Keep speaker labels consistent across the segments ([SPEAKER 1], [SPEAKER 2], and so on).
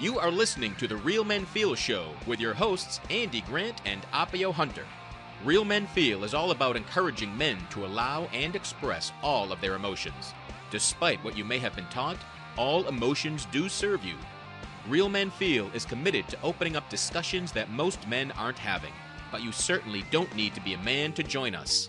[SPEAKER 1] You are listening to the Real Men Feel Show with your hosts, Andy Grant and Appio Hunter. Real Men Feel is all about encouraging men to allow and express all of their emotions. Despite what you may have been taught, all emotions do serve you. Real Men Feel is committed to opening up discussions that most men aren't having, but you certainly don't need to be a man to join us.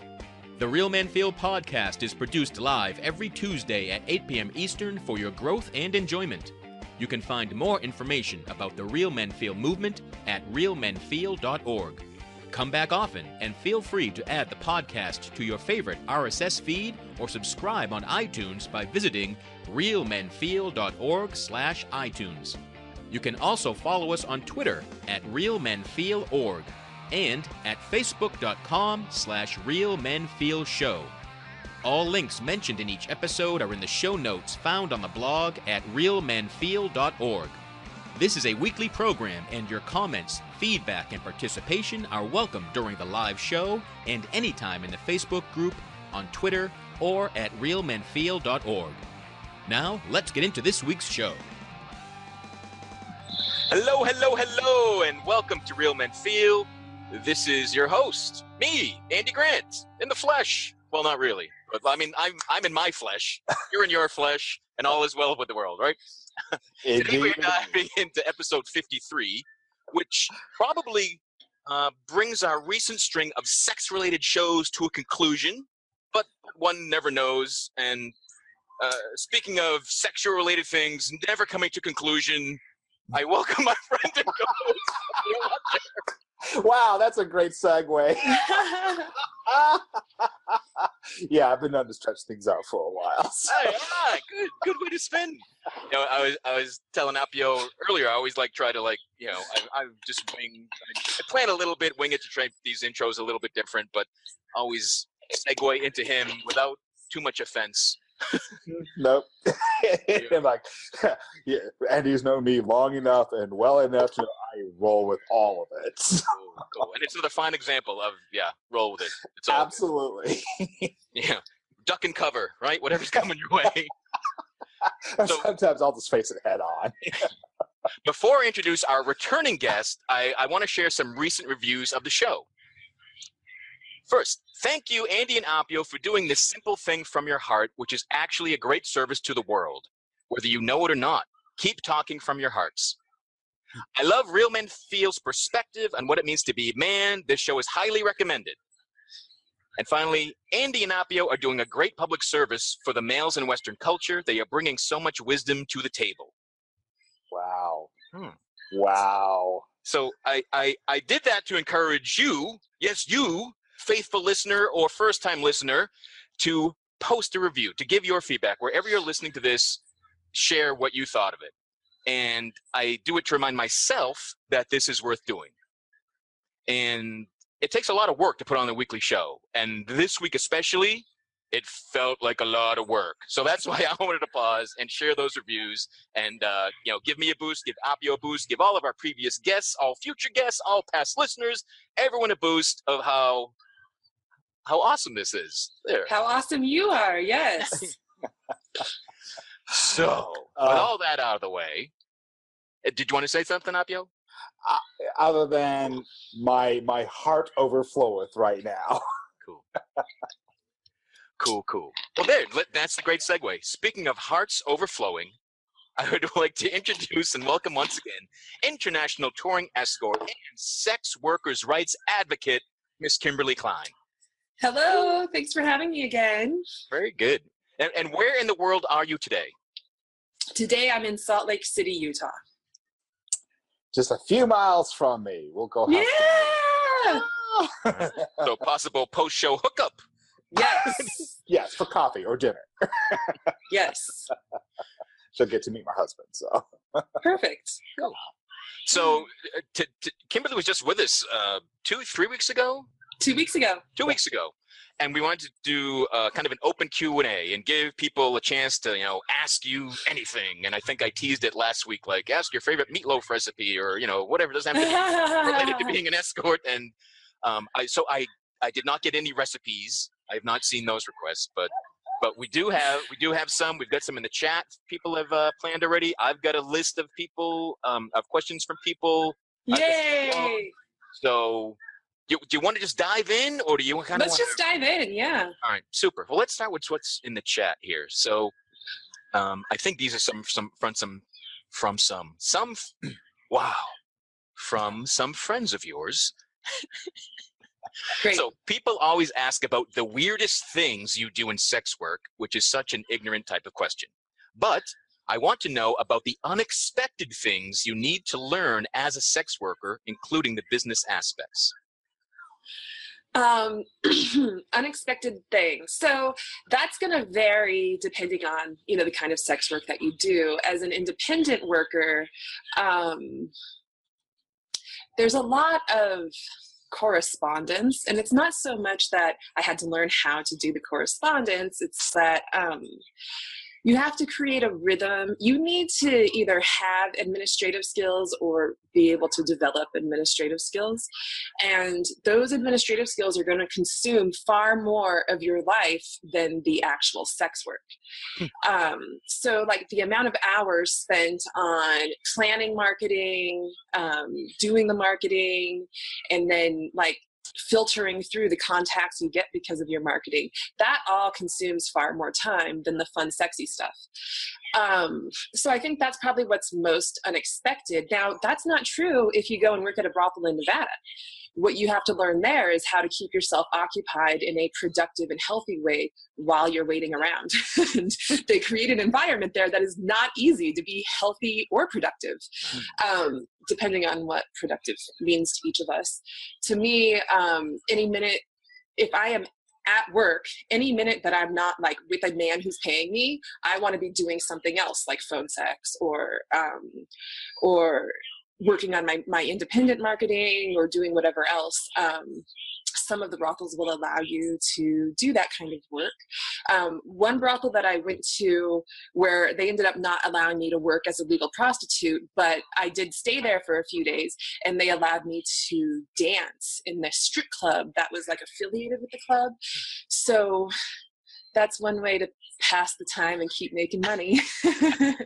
[SPEAKER 1] The Real Men Feel podcast is produced live every Tuesday at 8 p.m. Eastern for your growth and enjoyment. You can find more information about the Real Men Feel movement at realmenfeel.org. Come back often and feel free to add the podcast to your favorite RSS feed or subscribe on iTunes by visiting realmenfeel.org/itunes. You can also follow us on Twitter at realmenfeelorg and at facebook.com slash realmenfeelshow. All links mentioned in each episode are in the show notes found on the blog at realmenfeel.org. This is a weekly program, and your comments, feedback, and participation are welcome during the live show and anytime in the Facebook group, on Twitter, or at realmenfeel.org. Now, let's get into this week's show. Hello, hello, hello, and welcome to Real Men Feel. This is your host, me, Andy Grant, in the flesh. Well, not really, but I mean, I'm I'm in my flesh. You're in your flesh, and all is well with the world, right? Today we're diving into episode 53, which probably uh, brings our recent string of sex-related shows to a conclusion. But one never knows. And uh, speaking of sexual-related things never coming to conclusion, I welcome my friend and co-host.
[SPEAKER 2] Wow, that's a great segue. yeah, I've been known to stretch things out for a while. So.
[SPEAKER 1] Hey, ah, good, good way to spend. You know, I was I was telling Appio earlier. I always like try to like you know I, I just wing. I plan a little bit, wing it to try these intros a little bit different, but always segue into him without too much offense.
[SPEAKER 2] Nope. and like, yeah, Andy's known me long enough and well enough to I roll with all of it.
[SPEAKER 1] cool, oh, cool. And it's another fine example of yeah, roll with it. It's all
[SPEAKER 2] Absolutely.
[SPEAKER 1] yeah, duck and cover, right? Whatever's coming your way.
[SPEAKER 2] So, Sometimes I'll just face it head on.
[SPEAKER 1] before I introduce our returning guest, I, I want to share some recent reviews of the show. First, thank you, Andy and Appio, for doing this simple thing from your heart, which is actually a great service to the world. Whether you know it or not, keep talking from your hearts. I love Real Men Feel's perspective on what it means to be a man. This show is highly recommended. And finally, Andy and Appio are doing a great public service for the males in Western culture. They are bringing so much wisdom to the table.
[SPEAKER 2] Wow.
[SPEAKER 1] Hmm.
[SPEAKER 2] Wow.
[SPEAKER 1] So I, I, I did that to encourage you, yes, you, faithful listener or first time listener, to post a review, to give your feedback. Wherever you're listening to this, share what you thought of it. And I do it to remind myself that this is worth doing. And it takes a lot of work to put on the weekly show. And this week, especially, it felt like a lot of work. So that's why I wanted to pause and share those reviews and, uh, you know, give me a boost, give Appio a boost, give all of our previous guests, all future guests, all past listeners, everyone a boost of how how awesome this is. There.
[SPEAKER 3] How awesome you are, yes.
[SPEAKER 1] so, uh, with all that out of the way, uh, did you want to say something, Appio?
[SPEAKER 2] Uh, other than my my heart overfloweth right now.
[SPEAKER 1] Cool. cool, cool. Well, there, that's the great segue. Speaking of hearts overflowing, I would like to introduce and welcome once again international touring escort and sex workers' rights advocate, Miss Kimberly Klein.
[SPEAKER 3] Hello, thanks for having me again.
[SPEAKER 1] Very good. And, and where in the world are you today?
[SPEAKER 3] Today I'm in Salt Lake City, Utah.
[SPEAKER 2] Just a few miles from me. We'll go.
[SPEAKER 3] Yeah.
[SPEAKER 1] so possible post-show hookup.
[SPEAKER 3] Yes.
[SPEAKER 2] yes, for coffee or dinner.
[SPEAKER 3] yes.
[SPEAKER 2] She'll get to meet my husband. So
[SPEAKER 3] perfect.
[SPEAKER 1] Cool. So, uh, t- t- Kimberly was just with us uh, two, three weeks ago.
[SPEAKER 3] Two weeks ago.
[SPEAKER 1] Two weeks ago, and we wanted to do uh, kind of an open Q and A and give people a chance to you know ask you anything. And I think I teased it last week, like ask your favorite meatloaf recipe or you know whatever. It doesn't have to be related to being an escort. And um, I so I I did not get any recipes. I have not seen those requests, but but we do have we do have some. We've got some in the chat. People have uh, planned already. I've got a list of people um, of questions from people.
[SPEAKER 3] Yay!
[SPEAKER 1] So, do, do you want to just dive in, or do you kind of?
[SPEAKER 3] Let's just dive in. Yeah.
[SPEAKER 1] All right, super. Well, let's start with what's in the chat here. So, um, I think these are some some from some from some some. Wow, from some friends of yours.
[SPEAKER 3] Great.
[SPEAKER 1] So people always ask about the weirdest things you do in sex work, which is such an ignorant type of question. But I want to know about the unexpected things you need to learn as a sex worker, including the business aspects.
[SPEAKER 3] Um unexpected things. So that's going to vary depending on you know the kind of sex work that you do. As an independent worker um there's a lot of correspondence and it's not so much that i had to learn how to do the correspondence it's that um you have to create a rhythm. You need to either have administrative skills or be able to develop administrative skills. And those administrative skills are going to consume far more of your life than the actual sex work. um, so, like the amount of hours spent on planning marketing, um, doing the marketing, and then like filtering through the contacts you get because of your marketing. That all consumes far more time than the fun sexy stuff. Um, so i think that's probably what's most unexpected. Now that's not true if you go and work at a brothel in nevada what you have to learn there is how to keep yourself occupied in a productive and healthy way while you're waiting around. And they create an environment there that is not easy to be healthy or productive um, depending on what productive means to each of us. To me um, any minute if i am at work any minute that i'm not like with a man who's paying me i want to be doing something else like phone sex or um, or working on my, my independent marketing or doing whatever else um, some of the brothels will allow you to do that kind of work. Um, one brothel that i went to where they ended up not allowing me to work as a legal prostitute but i did stay there for a few days and they allowed me to dance in the strip club that was like affiliated with the club. So that's one way to pass the time and keep making money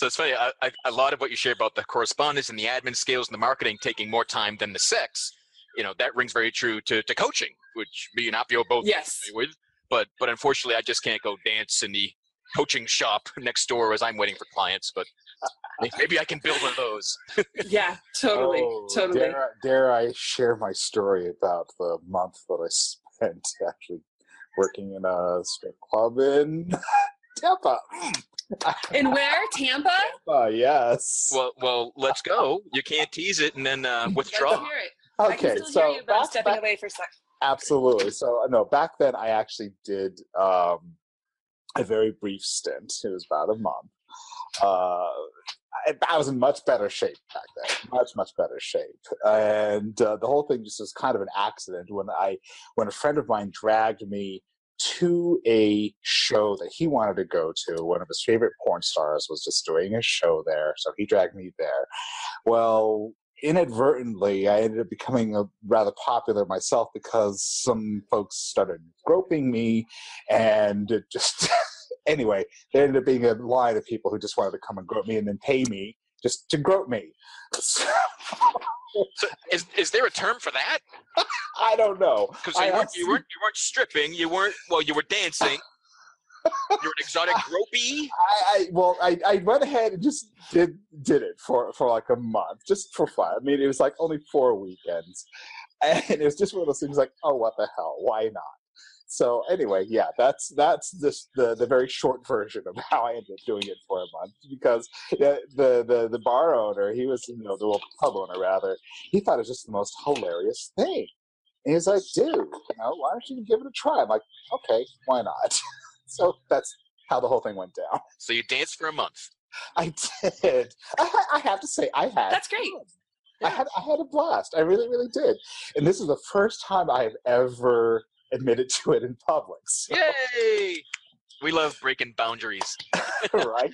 [SPEAKER 1] So it's funny. I, I, a lot of what you share about the correspondence and the admin skills and the marketing taking more time than the sex, you know, that rings very true to, to coaching, which me and Appio both
[SPEAKER 3] yes
[SPEAKER 1] agree with. But but unfortunately, I just can't go dance in the coaching shop next door as I'm waiting for clients. But uh, maybe I can build one of those.
[SPEAKER 3] yeah totally
[SPEAKER 2] Oh,
[SPEAKER 3] totally
[SPEAKER 2] Dare, dare I share my story about the month that I spent actually working in a strip club in Tampa?
[SPEAKER 3] and where tampa
[SPEAKER 2] Tampa, yes.
[SPEAKER 1] Well, well, let's go. You can't tease it and then uh,
[SPEAKER 3] let's
[SPEAKER 1] withdraw.
[SPEAKER 3] hear it I
[SPEAKER 2] okay,
[SPEAKER 3] can still
[SPEAKER 2] so
[SPEAKER 3] hear you, but
[SPEAKER 2] back,
[SPEAKER 3] stepping
[SPEAKER 2] back-
[SPEAKER 3] away for a sec.
[SPEAKER 2] absolutely. So uh, no, back then I actually did um, a very brief stint. It was about a month. Uh, I, I was in much better shape back then, much much better shape, and uh, the whole thing just was kind of an accident when I when a friend of mine dragged me to a show that he wanted to go to. One of his favorite porn stars was just doing a show there, so he dragged me there. Well, inadvertently, I ended up becoming a, rather popular myself because some folks started groping me, and it just anyway, there ended up being a line of people who just wanted to come and grope me and then pay me just to grope me. So,
[SPEAKER 1] So is is there a term for that?
[SPEAKER 2] I don't know.
[SPEAKER 1] Because you weren't, you weren't you weren't stripping. You weren't well. You were dancing. You're an exotic gropey.
[SPEAKER 2] I, I well, I, I went ahead and just did did it for for like a month, just for fun. I mean, it was like only four weekends, and it was just one of those things like, oh, what the hell? Why not? So anyway, yeah, that's that's just the the very short version of how I ended up doing it for a month because the the the, the bar owner, he was you know the well, pub owner rather, he thought it was just the most hilarious thing. And he's like, dude, you know, why don't you give it a try? I'm like, okay, why not? so that's how the whole thing went down.
[SPEAKER 1] So you danced for a month.
[SPEAKER 2] I did. I, I have to say, I had.
[SPEAKER 3] That's great.
[SPEAKER 2] fun. I had I had a blast. I really, really did. And this is the first time I have ever admitted to it in public. So,
[SPEAKER 1] Yay! We love breaking boundaries.
[SPEAKER 2] right?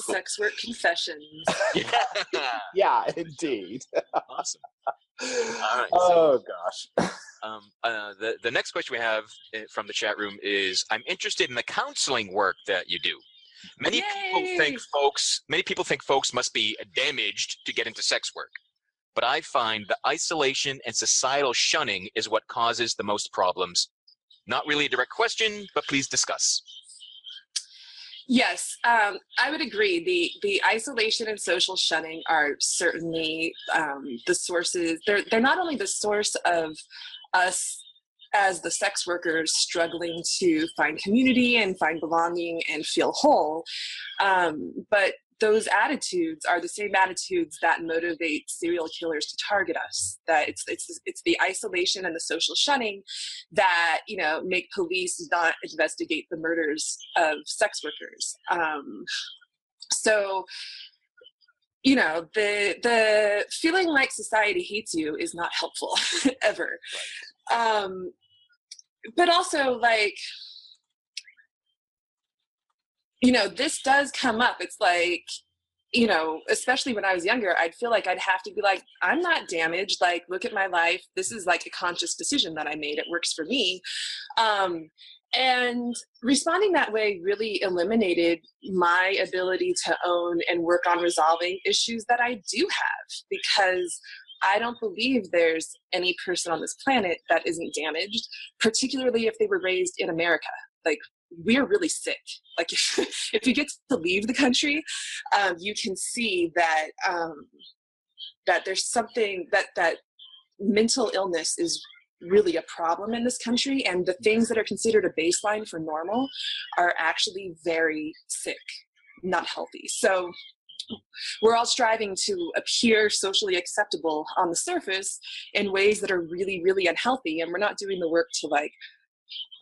[SPEAKER 3] Sex work confessions.
[SPEAKER 1] yeah.
[SPEAKER 2] Yeah, indeed.
[SPEAKER 1] Awesome. right,
[SPEAKER 2] oh gosh.
[SPEAKER 1] Um, uh, the the next question we have uh, from the chat room is: I'm interested in the counseling work that you do. Many people think folks many people think folks must be damaged to get into sex work. But I find the isolation and societal shunning is what causes the most problems. Not really a direct question, but please discuss.
[SPEAKER 3] Yes, um, I would agree. The the isolation and social shunning are certainly um, the sources. They're they're not only the source of us as the sex workers struggling to find community and find belonging and feel whole, um, but those attitudes are the same attitudes that motivate serial killers to target us that it's it's it's the isolation and the social shunning that you know make police not investigate the murders of sex workers. Um, so you know the the feeling like society hates you is not helpful ever. Um, but also like you know this does come up it's like you know especially when i was younger i'd feel like i'd have to be like i'm not damaged like look at my life this is like a conscious decision that i made it works for me um, and responding that way really eliminated my ability to own and work on resolving issues that i do have because I don't believe there's any person on this planet that isn't damaged, particularly if they were raised in America. Like, we're really sick. Like, if, if you get to leave the country, um, you can see that um, that there's something that that mental illness is really a problem in this country, and the things that are considered a baseline for normal are actually very sick, not healthy. So we're all striving to appear socially acceptable on the surface in ways that are really really unhealthy and we're not doing the work to like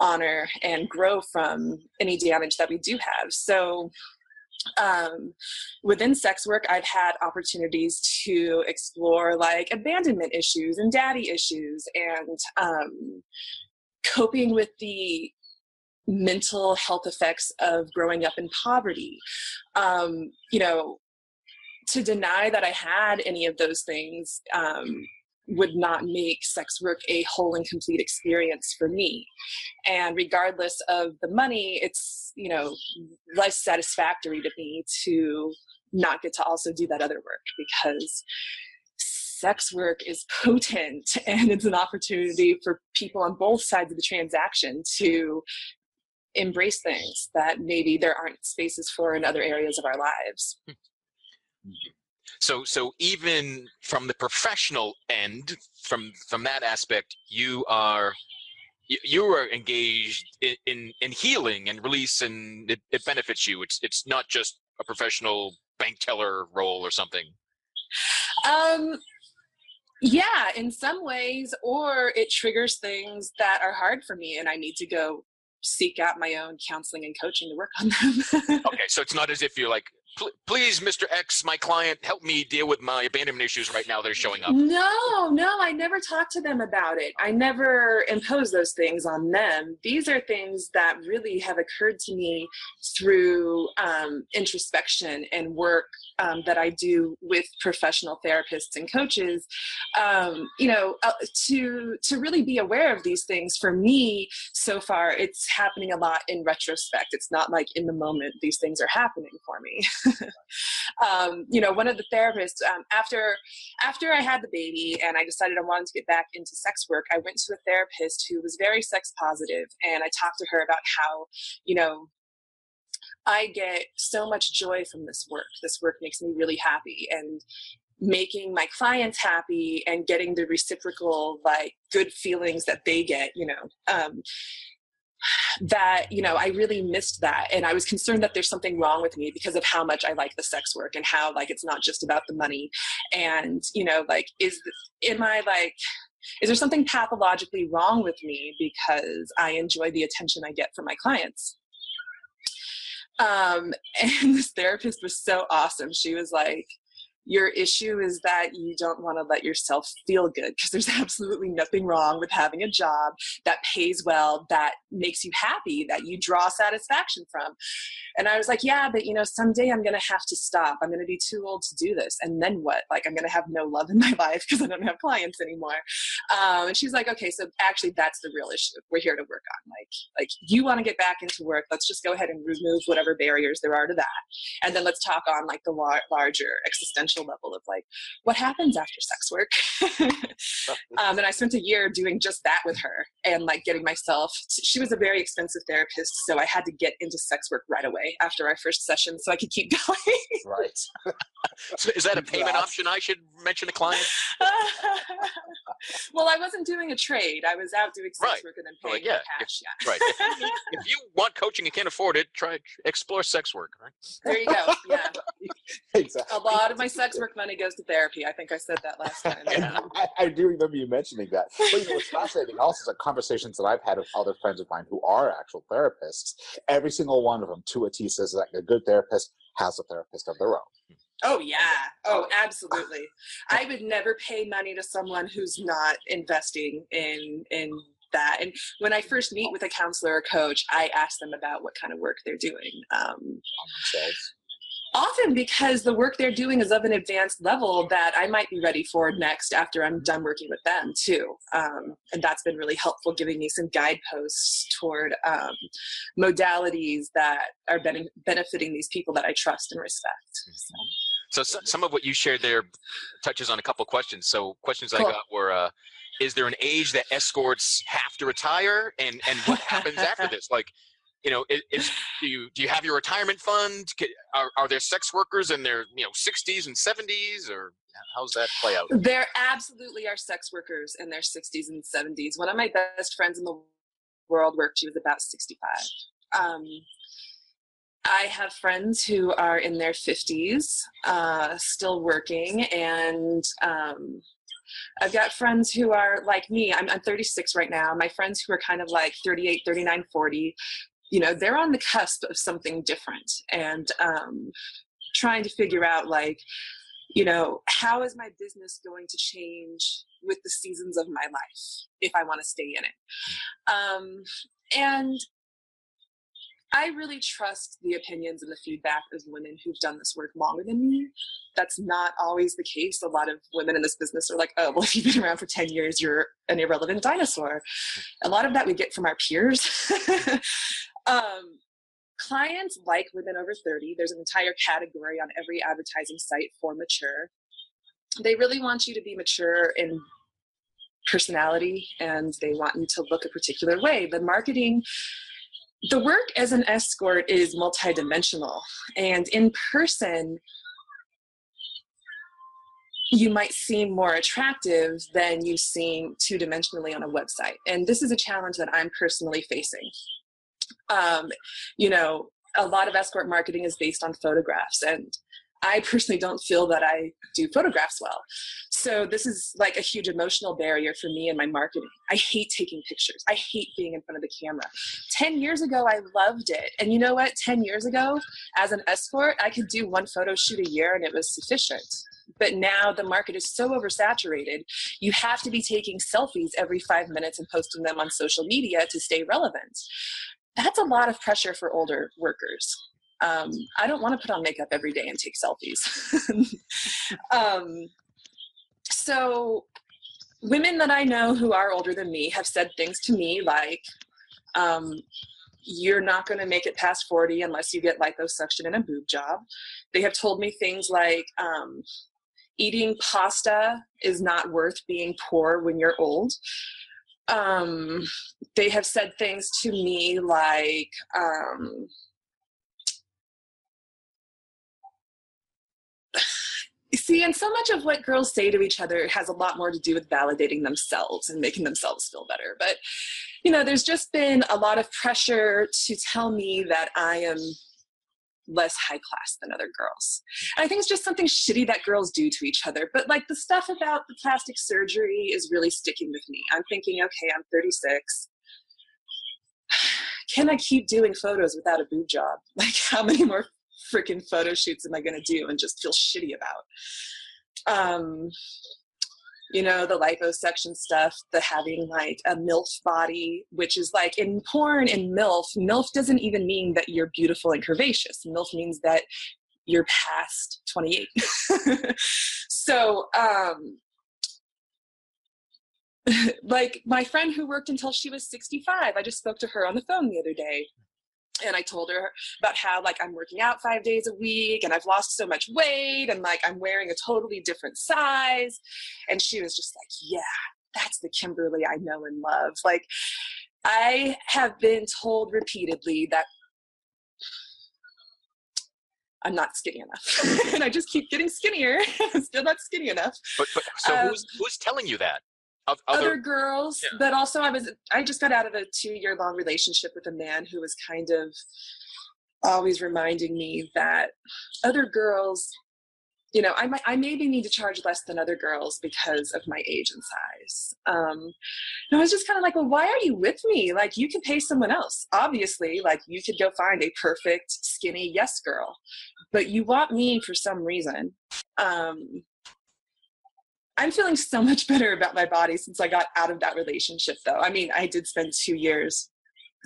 [SPEAKER 3] honor and grow from any damage that we do have. So um, within sex work i've had opportunities to explore like abandonment issues and daddy issues and um, coping with the mental health effects of growing up in poverty. Um, you know to deny that I had any of those things um, would not make sex work a whole and complete experience for me. And regardless of the money, it's you know less satisfactory to me to not get to also do that other work because sex work is potent and it's an opportunity for people on both sides of the transaction to embrace things that maybe there aren't spaces for in other areas of our lives. Hmm.
[SPEAKER 1] So, so even from the professional end, from from that aspect, you are you, you are engaged in, in, in healing and release, and it, it benefits you. It's it's not just a professional bank teller role or something.
[SPEAKER 3] Um, yeah, in some ways, or it triggers things that are hard for me, and I need to go seek out my own counseling and coaching to work on them.
[SPEAKER 1] okay, so it's not as if you're like, please, Mr. X, my client, help me deal with my abandonment issues right now. They're showing up.
[SPEAKER 3] No, no, I never talked to them about it. I never impose those things on them. These are things that really have occurred to me through um, introspection and work um, that I do with professional therapists and coaches. Um, you know, uh, to to really be aware of these things. For me, so far, it's happening a lot in retrospect. It's not like in the moment these things are happening for me. um, you know, one of the therapists um, after after I had the baby and I decided I wanted to get back into sex work, I went to a therapist who was very sex positive, and I talked to her about how, you know, I get so much joy from this work. This work makes me really happy, and making my clients happy and getting the reciprocal like good feelings that they get you know um, that you know i really missed that. And i was concerned that there's something wrong with me because of how much i like the sex work and how like it's not just about the money. And you know like is am i like is there something pathologically wrong with me because i enjoy the attention i get from my clients um and this therapist was so awesome. She was like your issue is that you don't want to let yourself feel good because there's absolutely nothing wrong with having a job that pays well, that makes you happy, that you draw satisfaction from. And I was like, yeah, but you know, someday I'm going to have to stop. I'm going to be too old to do this. And then what? Like, I'm going to have no love in my life because I don't have clients anymore. Um, and she's like, okay, so actually, that's the real issue. We're here to work on. Like, like you want to get back into work. Let's just go ahead and remove whatever barriers there are to that. And then let's talk on like the larger existential level of like what happens after sex work? Um, and i spent a year doing just that with her and like getting myself to, she was a very expensive therapist so i had to get into sex work right away after our first session so i could keep going.
[SPEAKER 2] Right.
[SPEAKER 1] So is that a payment option i should mention to clients?
[SPEAKER 3] Well i wasn't doing a trade. I was out doing sex right. work and then paying yeah, cash
[SPEAKER 1] if, yeah. right. If you, if you want coaching and can't afford it try explore sex work right?
[SPEAKER 3] There you go. Yeah. Exactly. A lot of my sex work money goes to therapy. I think I said that last time.
[SPEAKER 2] Yeah. I, I, do remember you mentioning that. But you know, what's fascinating also is conversations that I've had with other friends of mine who are actual therapists. Every single one of them, to a T, says that a good therapist has a therapist of their own.
[SPEAKER 3] Oh yeah. Oh, absolutely. I would never pay money to someone who's not investing in in that. And when I first meet with a counselor or coach, I ask them about what kind of work they're doing. Um, often because the work they're doing is of an advanced level that I might be ready for next after I'm done working with them too. Um, and that's been really helpful, giving me some guideposts toward um, modalities that are ben- benefiting these people that I trust and respect.
[SPEAKER 1] So. so. some of what you shared there touches on a couple questions. So questions cool. I got were, uh, is there an age that escorts have to retire and, and what happens after this? Like, you know, is, do you do you have your retirement fund? Are, are there sex workers in their you know 60s and 70s, or how's that play out?
[SPEAKER 3] There absolutely are sex workers in their 60s and 70s. One of my best friends in the world worked; she was about 65. Um, I have friends who are in their 50s, uh, still working, and um, I've got friends who are like me. I'm, I'm 36 right now. My friends who are kind of like 38, 39, 40, you know they're on the cusp of something different and um, trying to figure out like you know how is my business going to change with the seasons of my life if i want to stay in it? Um, and i really trust the opinions and the feedback of women who've done this work longer than me. That's not always the case. A lot of women in this business are like oh well if you've been around for 10 years you're an irrelevant dinosaur. A lot of that we get from our peers Um, clients like women over 30. There's an entire category on every advertising site for mature. They really want you to be mature in personality and they want you to look a particular way. The marketing, the work as an escort is multidimensional. And in person, you might seem more attractive than you seem two dimensionally on a website. And this is a challenge that I'm personally facing um, you know, a lot of escort marketing is based on photographs and I personally don't feel that I do photographs well. So this is like a huge emotional barrier for me in my marketing. I hate taking pictures. I hate being in front of the camera. 10 years ago, I loved it. And you know what? 10 years ago, as an escort, I could do one photo shoot a year and it was sufficient. But now the market is so oversaturated, you have to be taking selfies every five minutes and posting them on social media to stay relevant that's a lot of pressure for older workers. Um, I don't want to put on makeup every day and take selfies. um, so, women that I know who are older than me have said things to me like, um, you're not going to make it past 40 unless you get liposuction and a boob job. They have told me things like, um, eating pasta is not worth being poor when you're old um, they have said things to me like, um, see, and so much of what girls say to each other has a lot more to do with validating themselves and making themselves feel better. But, you know, there's just been a lot of pressure to tell me that I am less high class than other girls. And I think it's just something shitty that girls do to each other. But like the stuff about the plastic surgery is really sticking with me. I'm thinking, okay, I'm 36. Can I keep doing photos without a boob job? Like, how many more freaking photo shoots am I going to do and just feel shitty about? Um, you know, the liposuction stuff, the having like a MILF body, which is like in porn and MILF, MILF doesn't even mean that you're beautiful and curvaceous. MILF means that you're past 28. so, um, like my friend who worked until she was 65, I just spoke to her on the phone the other day and I told her about how like I'm working out five days a week and I've lost so much weight and like I'm wearing a totally different size. And she was just like, Yeah, that's the Kimberly I know and love. Like I have been told repeatedly that I'm not skinny enough. and I just keep getting skinnier. I'm still not skinny enough.
[SPEAKER 1] But, but so um, who's who's telling you that?
[SPEAKER 3] Of other, other girls, yeah. but also I was I just got out of a two year long relationship with a man who was kind of always reminding me that other girls you know, I might, I maybe need to charge less than other girls because of my age and size. Um, and I was just kind of like, well, why are you with me? Like, you can pay someone else. Obviously, like you could go find a perfect skinny yes girl, but you want me for some reason. Um, I'm feeling so much better about my body since I got out of that relationship, though. I mean, I did spend two years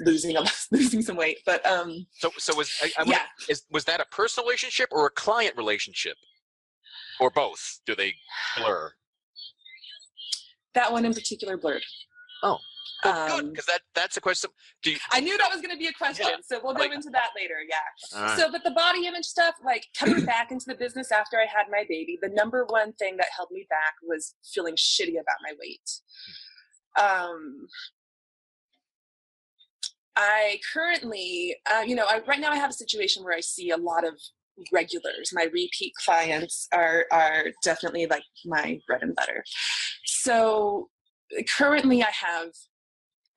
[SPEAKER 3] losing a, losing some weight, but um.
[SPEAKER 1] So, so was I, I yeah. is was that a personal relationship or a client relationship, or both? Do they blur?
[SPEAKER 3] That one in particular blurred.
[SPEAKER 1] Oh, well, good, because um, that that's a question.
[SPEAKER 3] You, I knew that was going to be a question, yeah, so we'll like, go into that later. Yeah. Right. So, but the body image stuff, like coming back into the business after I had my baby, the number one thing that held me back was feeling shitty about my weight. Um, I currently, uh, you know, I, right now I have a situation where I see a lot of regulars. My repeat clients are are definitely like my bread and butter. So currently, I have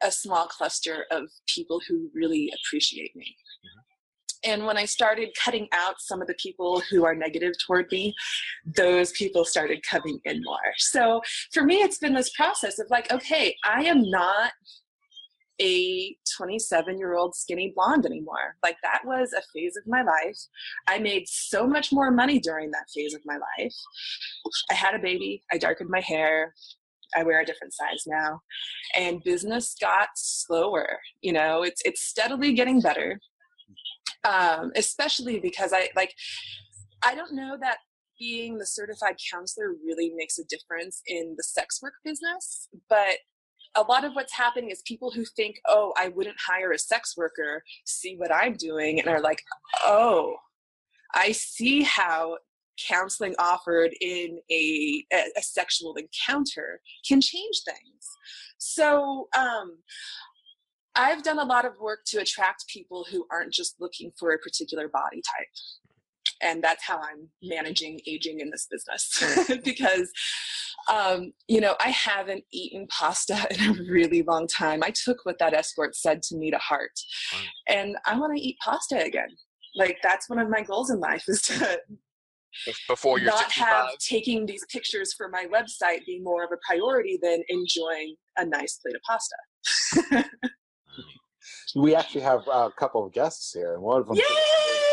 [SPEAKER 3] a small cluster of people who really appreciate me. Mm-hmm. And when I started cutting out some of the people who are negative toward me, those people started coming in more. So for me, it's been this process of like, okay, I am not a 27 year old skinny blonde anymore. Like that was a phase of my life. I made so much more money during that phase of my life. I had a baby, I darkened my hair, I wear a different size now. And business got slower. You know, it's it's steadily getting better. Um, especially because I like I don't know that being the certified counselor really makes a difference in the sex work business, but a lot of what's happening is people who think, oh, I wouldn't hire a sex worker, see what I'm doing, and are like, oh, I see how counseling offered in a, a, sexual encounter can change things. So, um, I've done a lot of work to attract people who aren't just looking for a particular body type. And that's how I'm managing aging in this business. because, um, you know, I haven't eaten pasta in a really long time. I took what that escort said to me to heart. And I want to eat pasta again. Like, that's one of my goals in life is to
[SPEAKER 1] before you're
[SPEAKER 3] not have taking these pictures for my website be more of a priority than enjoying a nice plate of pasta.
[SPEAKER 2] we actually have a couple of guests here, and one of them is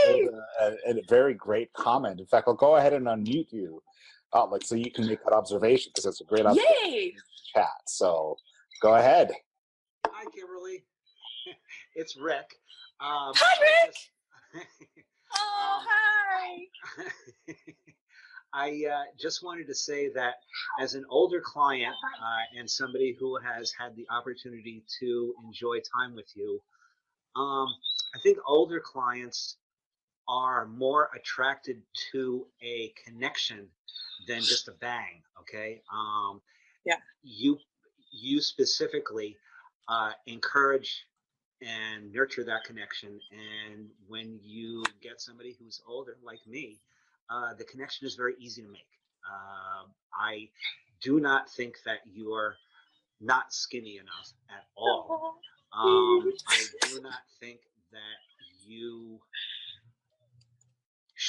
[SPEAKER 2] a, a, a, very great comment. In fact, I'll go ahead and unmute you, uh, like so you can make that observation because it's a great
[SPEAKER 3] observation
[SPEAKER 2] chat. So go ahead.
[SPEAKER 4] Hi, Kimberly. it's Rick.
[SPEAKER 3] Um, Hi, Rick. Oh, um, hi.
[SPEAKER 4] I uh, just wanted to say that as an older client uh, and somebody who has had the opportunity to enjoy time with you, um, I think older clients are more attracted to a connection than just a bang. Okay. Um,
[SPEAKER 3] yeah.
[SPEAKER 4] You you specifically uh, encourage and nurture that connection. And when you get somebody who's older, like me, uh, the connection is very easy to make. Uh, I do not think that you're not skinny enough at all. Um, I do not think that you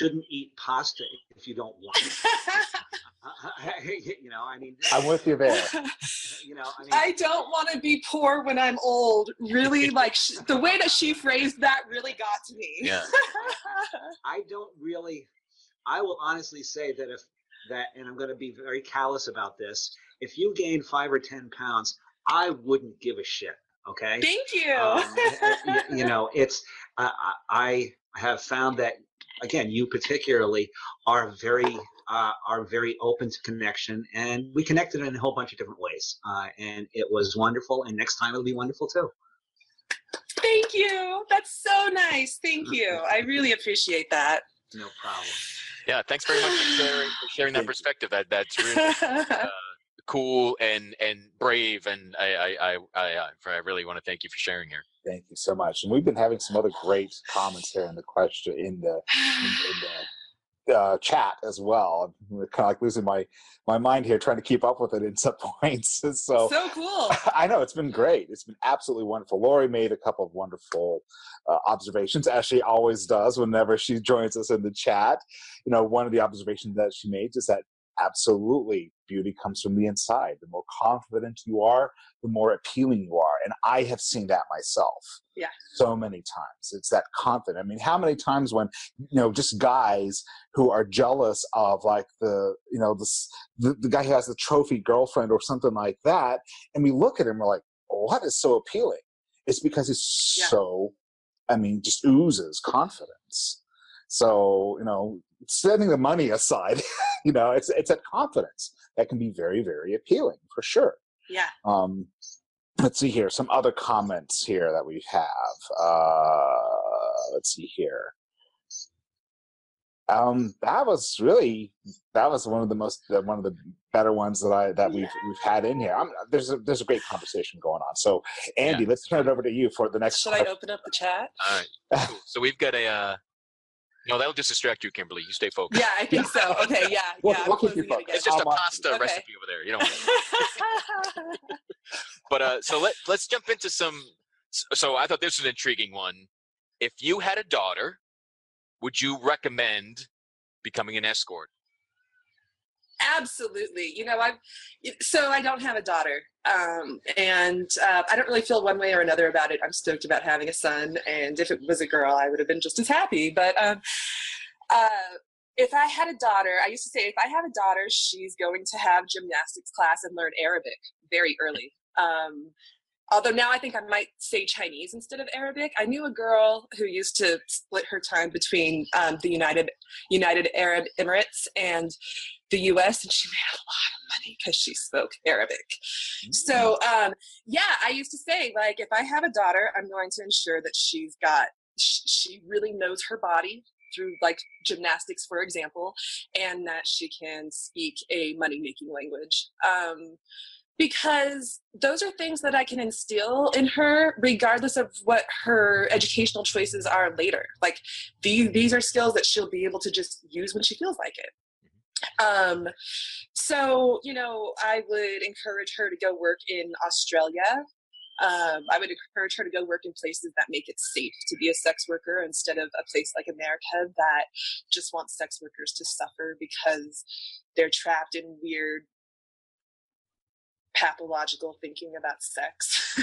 [SPEAKER 4] shouldn't eat pasta if you don't want it. you know, I mean,
[SPEAKER 2] I'm with you there.
[SPEAKER 4] you know, I mean,
[SPEAKER 3] I don't want to be poor when I'm old. Really, like sh- the way that she phrased that really got to me.
[SPEAKER 1] Yeah.
[SPEAKER 4] I don't really. I will honestly say that if that, and I'm going to be very callous about this. If you gain five or ten pounds, I wouldn't give a shit. Okay.
[SPEAKER 3] Thank you.
[SPEAKER 4] Um, you know, it's uh, I I have found that again, you particularly are very uh, are very open to connection, and we connected in a whole bunch of different ways, uh, and it was wonderful. And next time it'll be wonderful too.
[SPEAKER 3] Thank you. That's so nice. Thank you. I really appreciate that.
[SPEAKER 4] No problem.
[SPEAKER 1] Yeah, thanks very much for sharing, for sharing that perspective. That that's really cool and and brave, and I I I I, I really want to thank you for sharing here.
[SPEAKER 2] Thank you so much. And we've been having some other great comments here in the question in the in, in the uh, chat as well. I'm kind of like losing my my mind here trying to keep up with it in some points. So
[SPEAKER 3] so cool.
[SPEAKER 2] I know it's been great. It's been absolutely wonderful. Lori made a couple of wonderful uh, observations, as she always does whenever she joins us in the chat. You know, one of the observations that she made is that absolutely beauty comes from the inside. The more confident you are, the more appealing you are, and I have seen that myself.
[SPEAKER 3] Yeah.
[SPEAKER 2] So many times. It's that confident. I mean, how many times when you know just guys who are jealous of like the you know this the, the guy who has the trophy girlfriend or something like that and we look at him we're like oh, what is so appealing it's because he's
[SPEAKER 3] Yeah.
[SPEAKER 2] so i mean just oozes confidence so you know setting the money aside you know it's it's that confidence that can be very very appealing for sure
[SPEAKER 3] Yeah.
[SPEAKER 2] um let's see here some other comments here that we have uh let's see here um that was really that was one of the most uh, one of the better ones that i that we've we've had in here I'm, there's a there's a great conversation going on so andy let's turn it over to you for the next
[SPEAKER 3] Should I open up the chat?
[SPEAKER 1] All right, cool. so we've got a. Uh, no, that'll just distract you, Kimberly. You stay focused.
[SPEAKER 3] Yeah, I think so. Okay, yeah,
[SPEAKER 2] We'll-
[SPEAKER 3] yeah.
[SPEAKER 2] we'll keep you
[SPEAKER 3] closing it
[SPEAKER 2] focused.
[SPEAKER 1] It's just a
[SPEAKER 2] I'll watch
[SPEAKER 1] pasta
[SPEAKER 3] it. Okay.
[SPEAKER 1] recipe over there. You know. But uh, so let let's jump into some. So I thought this was an intriguing one. If you had a daughter, would you recommend becoming an escort?
[SPEAKER 3] Absolutely. You know, I've so I don't have a daughter, um, and uh, I don't really feel one way or another about it. I'm stoked about having a son, and if it was a girl, I would have been just as happy. But um, uh, if I had a daughter, I used to say if I have a daughter, she's going to have gymnastics class and learn Arabic very early. Um, although now I think I might say Chinese instead of Arabic. I knew a girl who used to split her time between um, the United United Arab Emirates and the U.S. and she made a lot of money because she spoke Arabic. So um, yeah, I used to say like if I have a daughter, I'm going to ensure that she's got sh- she really knows her body through like gymnastics, for example, and that she can speak a money making language. Um, because those are things that I can instill in her, regardless of what her educational choices are later. Like these, these are skills that she'll be able to just use when she feels like it. Um, so, you know, I would encourage her to go work in Australia. Um, I would encourage her to go work in places that make it safe to be a sex worker instead of a place like America that just wants sex workers to suffer because they're trapped in weird pathological thinking about sex.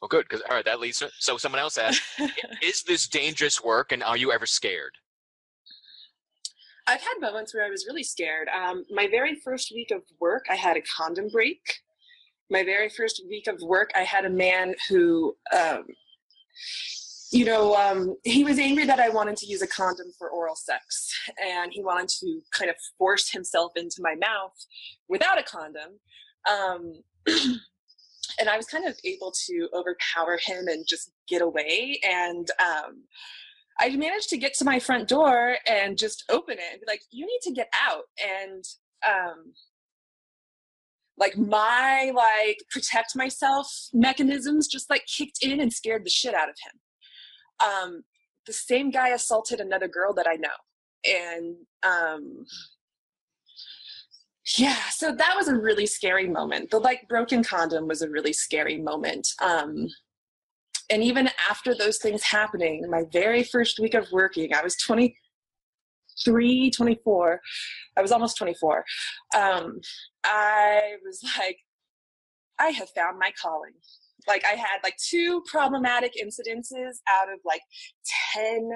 [SPEAKER 1] Well, good, because all right, that leads. To, so someone else asked, "Is this dangerous work, and are you ever scared?"
[SPEAKER 3] I've had moments where I was really scared. Um, my very first week of work, I had a condom break. My very first week of work, I had a man who, um, you know, um, he was angry that I wanted to use a condom for oral sex, and he wanted to kind of force himself into my mouth without a condom. Um, and I was kind of able to overpower him and just get away. And um, I managed to get to my front door and just open it and be like, "You need to get out." And um, like my like protect myself mechanisms just like kicked in and scared the shit out of him. Um, the same guy assaulted another girl that I know, and um, yeah, so that was a really scary moment. The like broken condom was a really scary moment. Um, and even after those things happening, my very first week of working, I was 20, 23, 24, I was almost 24. Um, I was like, I have found my calling. Like I had like two problematic incidences out of like 10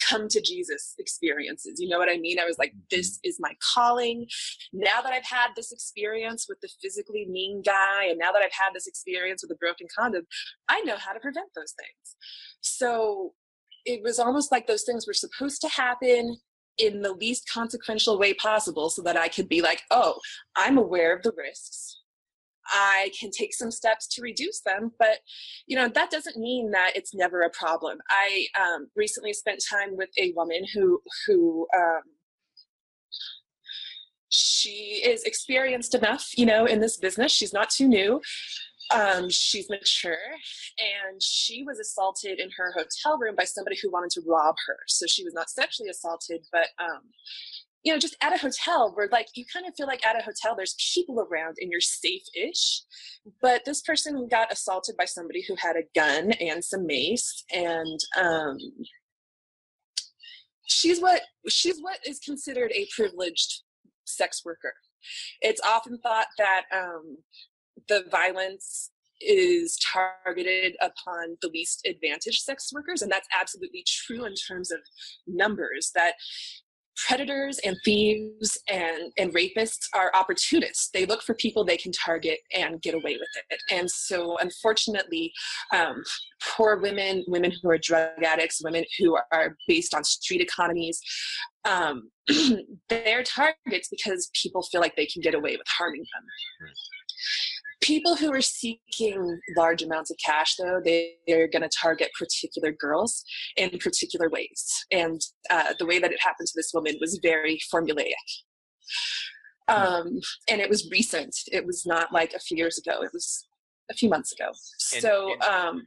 [SPEAKER 3] come to Jesus experiences. You know what I mean? I was like, this mm-hmm. is my calling. Now that I've had this experience with the physically mean guy, and now that I've had this experience with a broken condom, I know how to prevent those things. So it was almost like those things were supposed to happen in the least consequential way possible so that I could be like, oh, I'm aware of the risks. I can take some steps to reduce them. But, you know, that doesn't mean that it's never a problem. I um, recently spent time with a woman who, who, um, she is experienced enough, you know, in this business. She's not too new. Um, she's mature, and she was assaulted in her hotel room by somebody who wanted to rob her. So she was not sexually assaulted, but um, you know, just at a hotel where like you kind of feel like at a hotel there's people around and you're safe-ish. But this person got assaulted by somebody who had a gun and some mace and um she's what she's what is considered a privileged sex worker. It's often thought that um the violence is targeted upon the least advantaged sex workers and that's absolutely true in terms of numbers that predators and thieves and, and rapists are opportunists. They look for people they can target and get away with it. And so, unfortunately, um, poor women, women who are drug addicts, women who are based on street economies, um, they're targets because people feel like they can get away with harming them. People who are seeking large amounts of cash though they, they're going to target particular girls in particular ways. And uh, the way that it happened to this woman was very formulaic. Um, and it was recent. It was not like a few years ago. It was a few months ago. And, so
[SPEAKER 5] and,
[SPEAKER 3] um,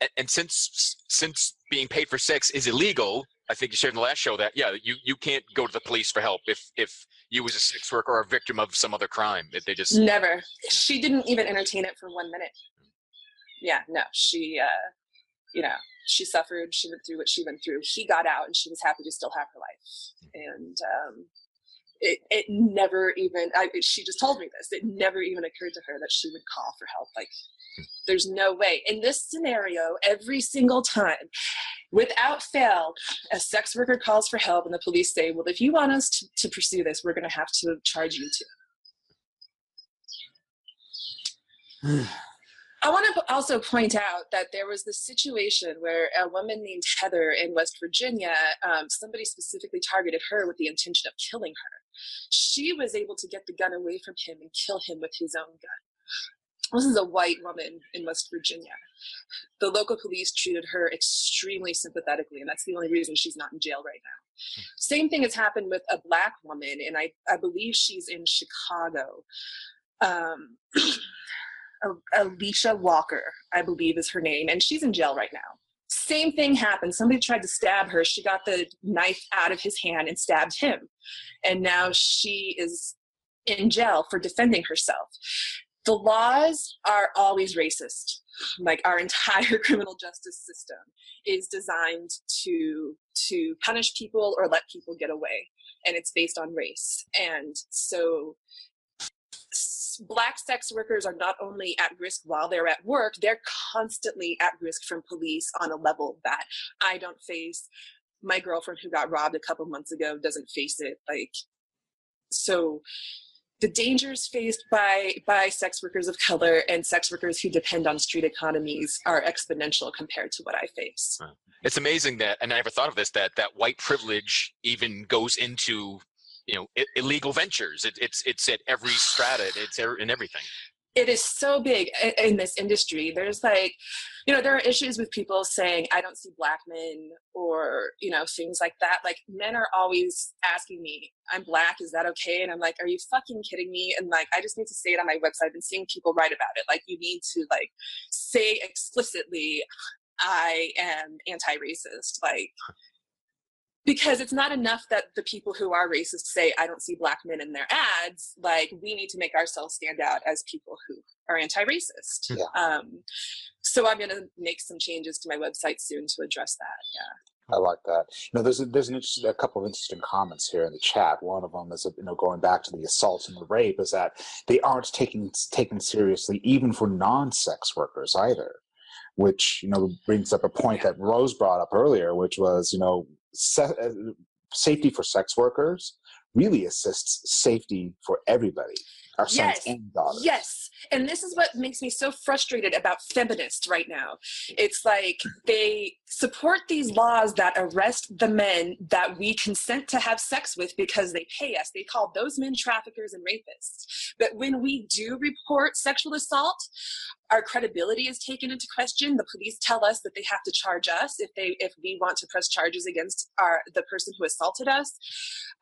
[SPEAKER 5] and, and since since being paid for sex is illegal I think you shared in the last show that yeah, you you can't go to the police for help if if you was a sex worker or a victim of some other crime. They just
[SPEAKER 3] never. She didn't even entertain it for one minute. Yeah, no, she, uh, you know, she suffered. She went through what she went through. He got out, and she was happy to still have her life. And um, it it never even. I, she just told me this. It never even occurred to her that she would call for help. Like there's no way. In this scenario, every single time, without fail, a sex worker calls for help and the police say, well, if you want us to, to pursue this, we're going to have to charge you too. I want to also point out that there was this situation where a woman named Heather in West Virginia, um, somebody specifically targeted her with the intention of killing her. She was able to get the gun away from him and kill him with his own gun this is a white woman in West Virginia. The local police treated her extremely sympathetically, and that's the only reason she's not in jail right now. Same thing has happened with a black woman, and I, I believe she's in Chicago. Um, Alisha Walker, I believe is her name, and she's in jail right now. Same thing happened. Somebody tried to stab her. She got the knife out of his hand and stabbed him. And now she is in jail for defending herself the laws are always racist like our entire criminal justice system is designed to to punish people or let people get away and it's based on race and so black sex workers are not only at risk while they're at work they're constantly at risk from police on a level that i don't face my girlfriend who got robbed a couple months ago doesn't face it like so the dangers faced by by sex workers of color and sex workers who depend on street economies are exponential compared to what I face.
[SPEAKER 5] It's amazing that, and I never thought of this, that that white privilege even goes into you know illegal ventures. It, it's it's at every strata. It's in everything.
[SPEAKER 3] It is so big in this industry. There's like you know there are issues with people saying i don't see black men or you know things like that. Like men are always asking me i'm black is that okay? And i'm like are you fucking kidding me? And like i just need to say it on my website. I've been seeing people write about it. Like you need to like say explicitly i am anti-racist. Like because it's not enough that the people who are racist say i don't see black men in their ads like we need to make ourselves stand out as people who are anti-racist yeah. um, so i'm going to make some changes to my website soon to address that yeah
[SPEAKER 2] I like that. You know, there's a, there's an interesting, a couple of interesting comments here in the chat. One of them is, you know, going back to the assault and the rape, is that they aren't taken taken seriously even for non-sex workers either, which you know brings up a point that Rose brought up earlier, which was you know se- uh, safety for sex workers really assists safety for everybody, our sons
[SPEAKER 3] Yes.
[SPEAKER 2] and daughters.
[SPEAKER 3] Yes. And this is what makes me so frustrated about feminists right now. It's like they support these laws that arrest the men that we consent to have sex with because they pay us. They call those men traffickers and rapists. But when we do report sexual assault, our credibility is taken into question. The police tell us that they have to charge us if they if we want to press charges against our the person who assaulted us.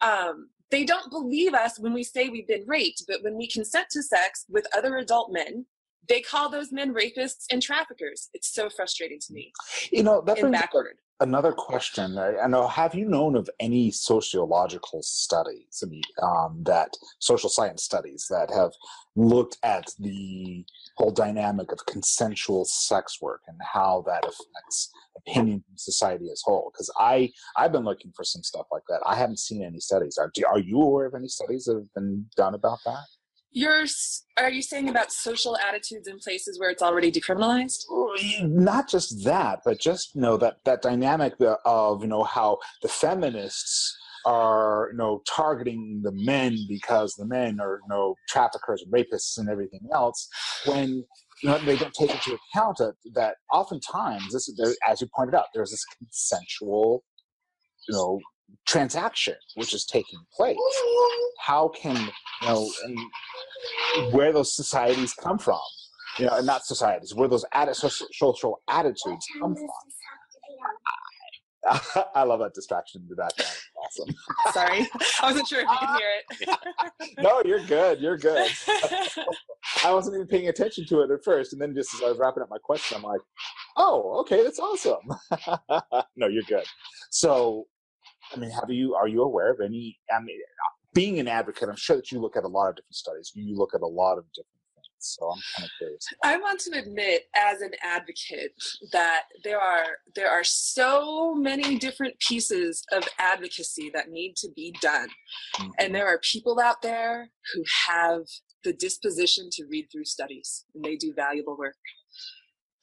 [SPEAKER 3] Um, they don't believe us when we say we've been raped, but when we consent to sex with other adult men, they call those men rapists and traffickers. It's so frustrating to me
[SPEAKER 2] You know, that
[SPEAKER 3] and
[SPEAKER 2] brings
[SPEAKER 3] backward.
[SPEAKER 2] Another question. I, know. Have you known of any sociological studies, I mean, um, that social science studies that have looked at the whole dynamic of consensual sex work and how that affects opinion in society as whole? Because I I've been looking for some stuff like that. I haven't seen any studies. Are, are you aware of any studies that have been done about that?
[SPEAKER 3] You're, are you saying about social attitudes in places where it's already decriminalized?
[SPEAKER 2] not just that, but just you know that that dynamic of you know how the feminists are you know targeting the men because the men are you know traffickers and rapists and everything else when you know they don't take into account that, that oftentimes this is as you pointed out there's this consensual you know transaction which is taking place how can you know and where those societies come from you know, and not societies, where those atti- social, social attitudes come from. I love that distraction in the background. Awesome.
[SPEAKER 3] Sorry, I wasn't sure if you could hear it.
[SPEAKER 2] No, you're good. You're good. I wasn't even paying attention to it at first, and then just as I was wrapping up my question, I'm like, "Oh, okay, that's awesome." no, you're good. So, I mean, have you? Are you aware of any? I mean, being an advocate, I'm sure that you look at a lot of different studies. You look at a lot of different things. So I'm kind of curious.
[SPEAKER 3] I want to admit, as an advocate, that there are there are so many different pieces of advocacy that need to be done, and mm-hmm. there are people out there who have the disposition to read through studies, and they do valuable work.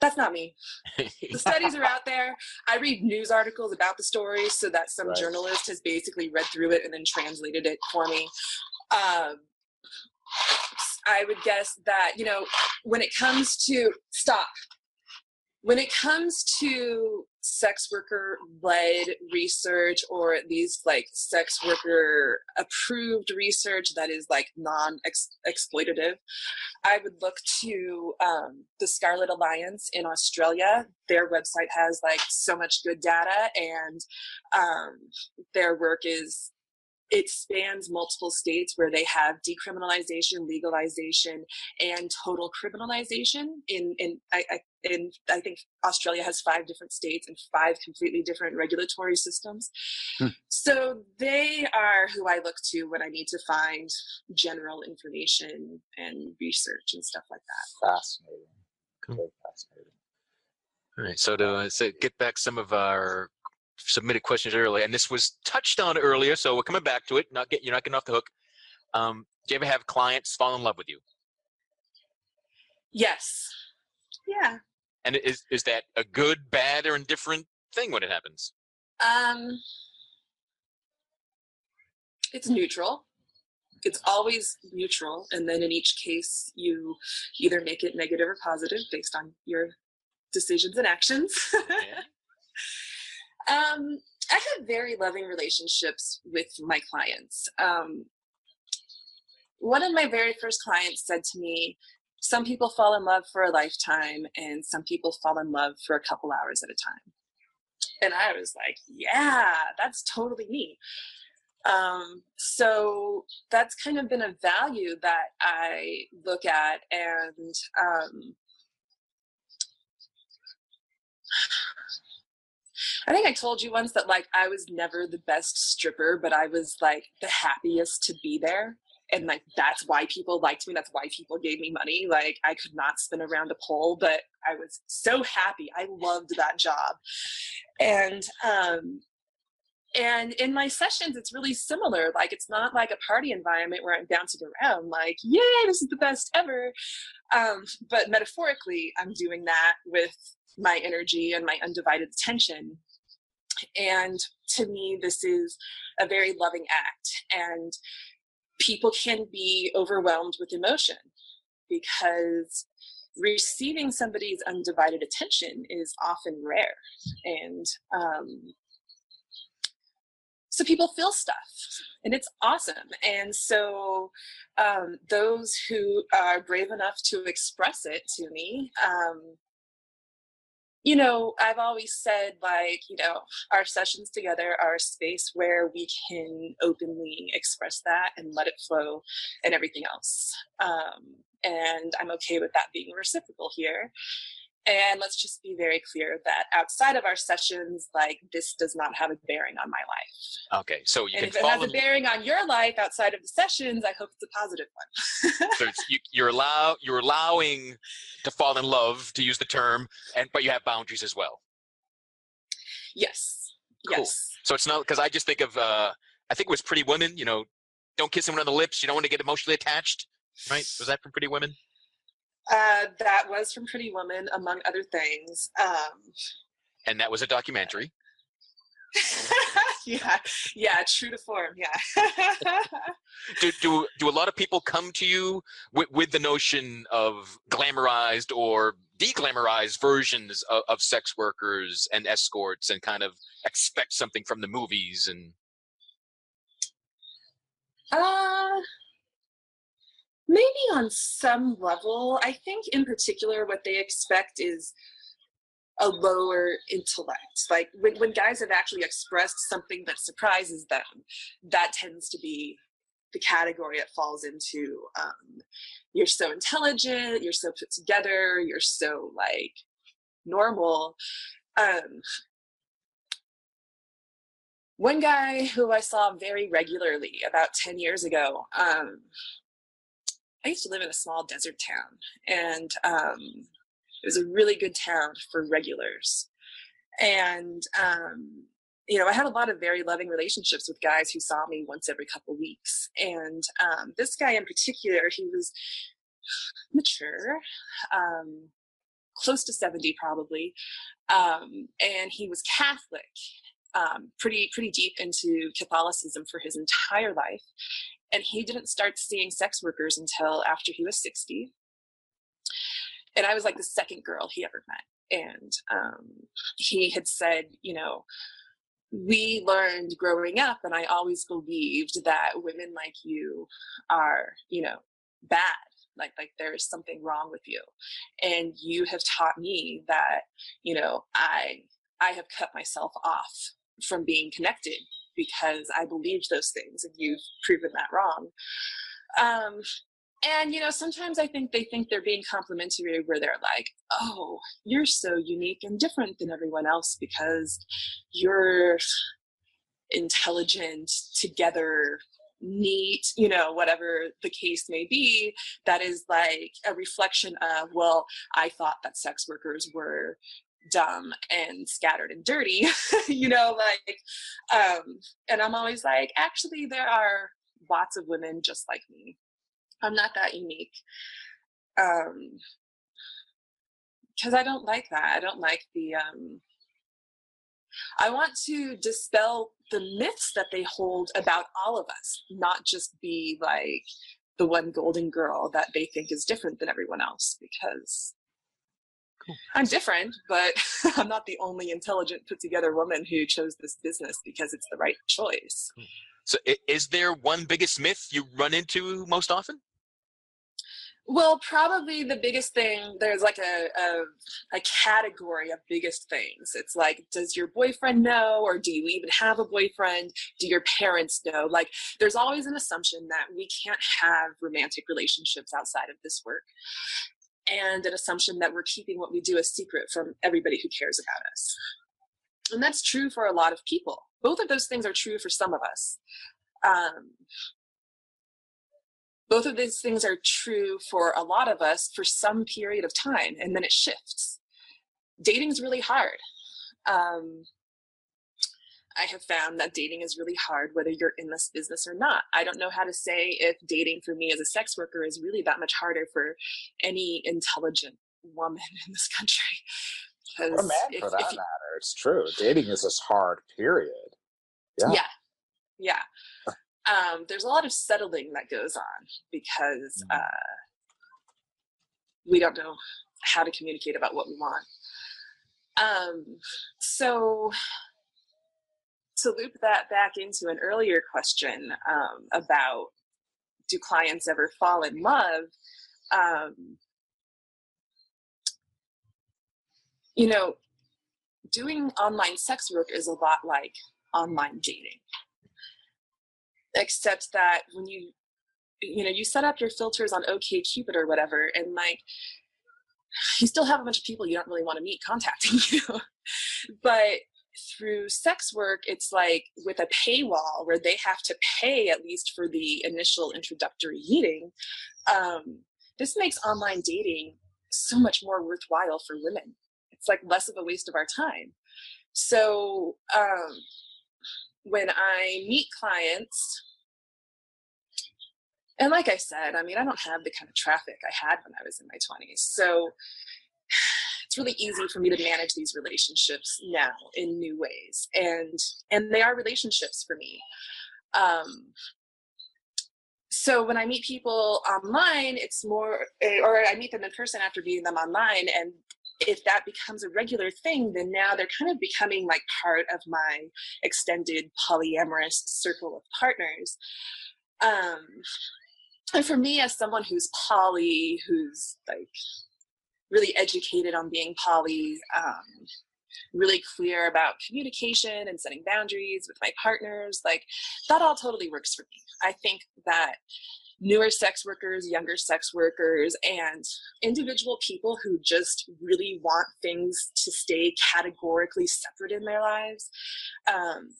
[SPEAKER 3] That's not me. The studies are out there. I read news articles about the stories so that some
[SPEAKER 2] Right.
[SPEAKER 3] journalist has basically read through it and then translated it for me. Um, I would guess that, you know, when it comes to stop, when it comes to sex worker led research or these like sex worker approved research that is like non exploitative, I would look to um, the Scarlet Alliance in Australia. Their website has like so much good data, and um, their work is it spans multiple states where they have decriminalization, legalization, and total criminalization. In in I, I in I think Australia has five different states and five completely different regulatory systems.
[SPEAKER 2] Hmm.
[SPEAKER 3] So they are who I look to when I need to find general information and research and stuff like that.
[SPEAKER 2] Fascinating.
[SPEAKER 5] Cool.
[SPEAKER 2] Very fascinating.
[SPEAKER 5] All right. So to uh, so get back some of our submitted questions earlier, and this was touched on earlier, so we're coming back to it. Not get you're not getting off the hook. Um, do you ever have clients fall in love with you?
[SPEAKER 3] Yes. Yeah.
[SPEAKER 5] And is is that a good, bad, or indifferent thing when it happens?
[SPEAKER 3] Um, it's neutral. It's always neutral, and then in each case, you either make it negative or positive based on your decisions and actions.
[SPEAKER 5] Yeah.
[SPEAKER 3] Um, I have very loving relationships with my clients. Um, one of my very first clients said to me, Some people fall in love for a lifetime, and some people fall in love for a couple hours at a time. And I was like, Yeah, that's totally me. Um, so that's kind of been a value that I look at, and um, I think I told you once that like I was never the best stripper, but I was like the happiest to be there. and like that's why people liked me that's why people gave me money like i could not spin around a pole but i was so happy i loved that job and um and in my sessions it's really similar like it's not like a party environment where i'm bouncing around like yay this is the best ever um, but metaphorically i'm doing that with my energy and my undivided attention and to me this is a very loving act and people can be overwhelmed with emotion because receiving somebody's undivided attention is often rare and um, so people feel stuff and it's awesome and so um, those who are brave enough to express it to me um, you know, I've always said, like, you know, our sessions together are a space where we can openly express that and let it flow and everything else. Um, and I'm okay with that being reciprocal here. And let's just be very clear that outside of our sessions, like this does not have a bearing on my life.
[SPEAKER 5] Okay, so you
[SPEAKER 3] and
[SPEAKER 5] can
[SPEAKER 3] if it has a bearing on your life outside of the sessions, I hope it's a positive one.
[SPEAKER 5] so it's, you, you're allow you're allowing to fall in love to use the term and but you have boundaries as well
[SPEAKER 3] yes.
[SPEAKER 5] Cool.
[SPEAKER 3] Yes.
[SPEAKER 5] so it's not because i just think of uh i think it was pretty women you know don't kiss someone on the lips you don't want to get emotionally attached right was that from pretty women
[SPEAKER 3] Uh, that was from Pretty Woman, among other things. Um,
[SPEAKER 5] and that was a documentary
[SPEAKER 3] yeah, yeah, true to form. Yeah.
[SPEAKER 5] do, do do a lot of people come to you with, with the notion of glamorized or deglamorized versions of, of sex workers and escorts and kind of expect something from the movies and
[SPEAKER 3] uh, maybe on some level. I think, in particular, what they expect is a lower intellect. Like when, when guys have actually expressed something that surprises them, that tends to be the category it falls into. Um, you're so intelligent, you're so put together, you're so like normal. Um, one guy who I saw very regularly about 10 years ago, um, I used to live in a small desert town, and um, it was a really good town for regulars. And, um, you know, I had a lot of very loving relationships with guys who saw me once every couple weeks. And um, this guy in particular, he was mature, um, close to 70 probably, um, and he was Catholic. Um, pretty pretty deep into Catholicism for his entire life, and he didn't start seeing sex workers until after he was 60 and i was like the second girl he ever met and um, he had said you know we learned growing up and i always believed that women like you are you know bad like like there's something wrong with you. And you have taught me that you know i i have cut myself off from being connected because I believed those things and you've proven that wrong. Um, and you know, sometimes I think they think they're being complimentary where they're like, "Oh, you're so unique and different than everyone else because you're intelligent, together, neat, you know, whatever the case may be, that is like a reflection of, well, I thought that sex workers were dumb and scattered and dirty, you know, like, um, and I'm always like, actually, there are lots of women just like me. I'm not that unique. Um, because I don't like that. I don't like the, um, I want to dispel the myths that they hold about all of us, not just be like the one golden girl that they think is different than everyone else because
[SPEAKER 5] Cool.
[SPEAKER 3] I'm different, but I'm not the only intelligent, put together woman who chose this business because it's the right choice.
[SPEAKER 5] Hmm. So, is there one biggest myth you run into most often?
[SPEAKER 3] Well, probably the biggest thing, there's like a, a, a category of biggest things. It's like, does your boyfriend know, or do you even have a boyfriend? Do your parents know? Like, there's always an assumption that we can't have romantic relationships outside of this work and an assumption that we're keeping what we do a secret from everybody who cares about us. And that's true for a lot of people. Both of those things are true for some of us. Um, both of these things are true for a lot of us for some period of time and then it shifts dating is really hard um, I have found that dating is really hard whether you're in this business or not. I don't know how to say if dating for me as a sex worker is really that much harder for any intelligent woman in this country.
[SPEAKER 2] Or man
[SPEAKER 3] if-
[SPEAKER 2] for that
[SPEAKER 3] you-
[SPEAKER 2] matter. It's true. Dating is just hard, period. Yeah.
[SPEAKER 3] yeah yeah um, there's a lot of settling that goes on because
[SPEAKER 2] Mhm.
[SPEAKER 3] uh, we don't know how to communicate about what we want um, so to loop that back into an earlier question um, about do clients ever fall in love um, you know doing online sex work is a lot like online dating. Except that when you you know you set up your filters on okcupid or whatever and like you still have a bunch of people you don't really want to meet contacting you. But through sex work it's like with a paywall where they have to pay at least for the initial introductory meeting um, this makes online dating so much more worthwhile for women it's like less of a waste of our time so um, when I meet clients, and like I said, I mean, I don't have the kind of traffic I had when I was in my 20s. So it's really easy for me to manage these relationships now in new ways. And and they are relationships for me. Um, so when I meet people online, it's more, eh, or I meet them in person after meeting them online, and if that becomes a regular thing, then now they're kind of becoming like part of my extended polyamorous circle of partners. Um, and for me, as someone who's poly, who's like really educated on being poly, um, really clear about communication and setting boundaries with my partners, like that all totally works for me. I think that newer sex workers, younger sex workers, and individual people who just really want things to stay categorically separate in their lives. Um,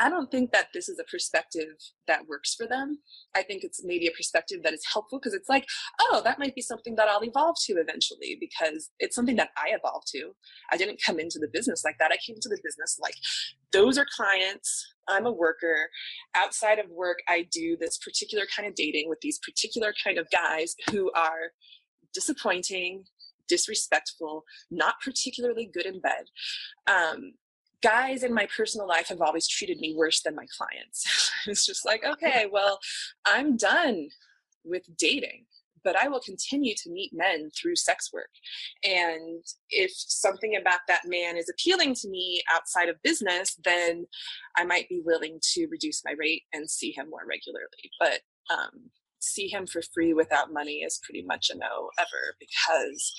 [SPEAKER 3] I don't think that this is a perspective that works for them. I think it's maybe a perspective that is helpful because it's like, oh, that might be something that I'll evolve to eventually because it's something that I evolved to. I didn't come into the business like that. I came into the business like, those are clients. I'm a worker. Outside of work, I do this particular kind of dating with these particular kind of guys who are disappointing, disrespectful, not particularly good in bed. Um, guys in my personal life have always treated me worse than my clients. it's just like, okay, well, I'm done with dating, but I will continue to meet men through sex work. And if something about that man is appealing to me outside of business, then I might be willing to reduce my rate and see him more regularly. But um, see him for free without money is pretty much a no ever because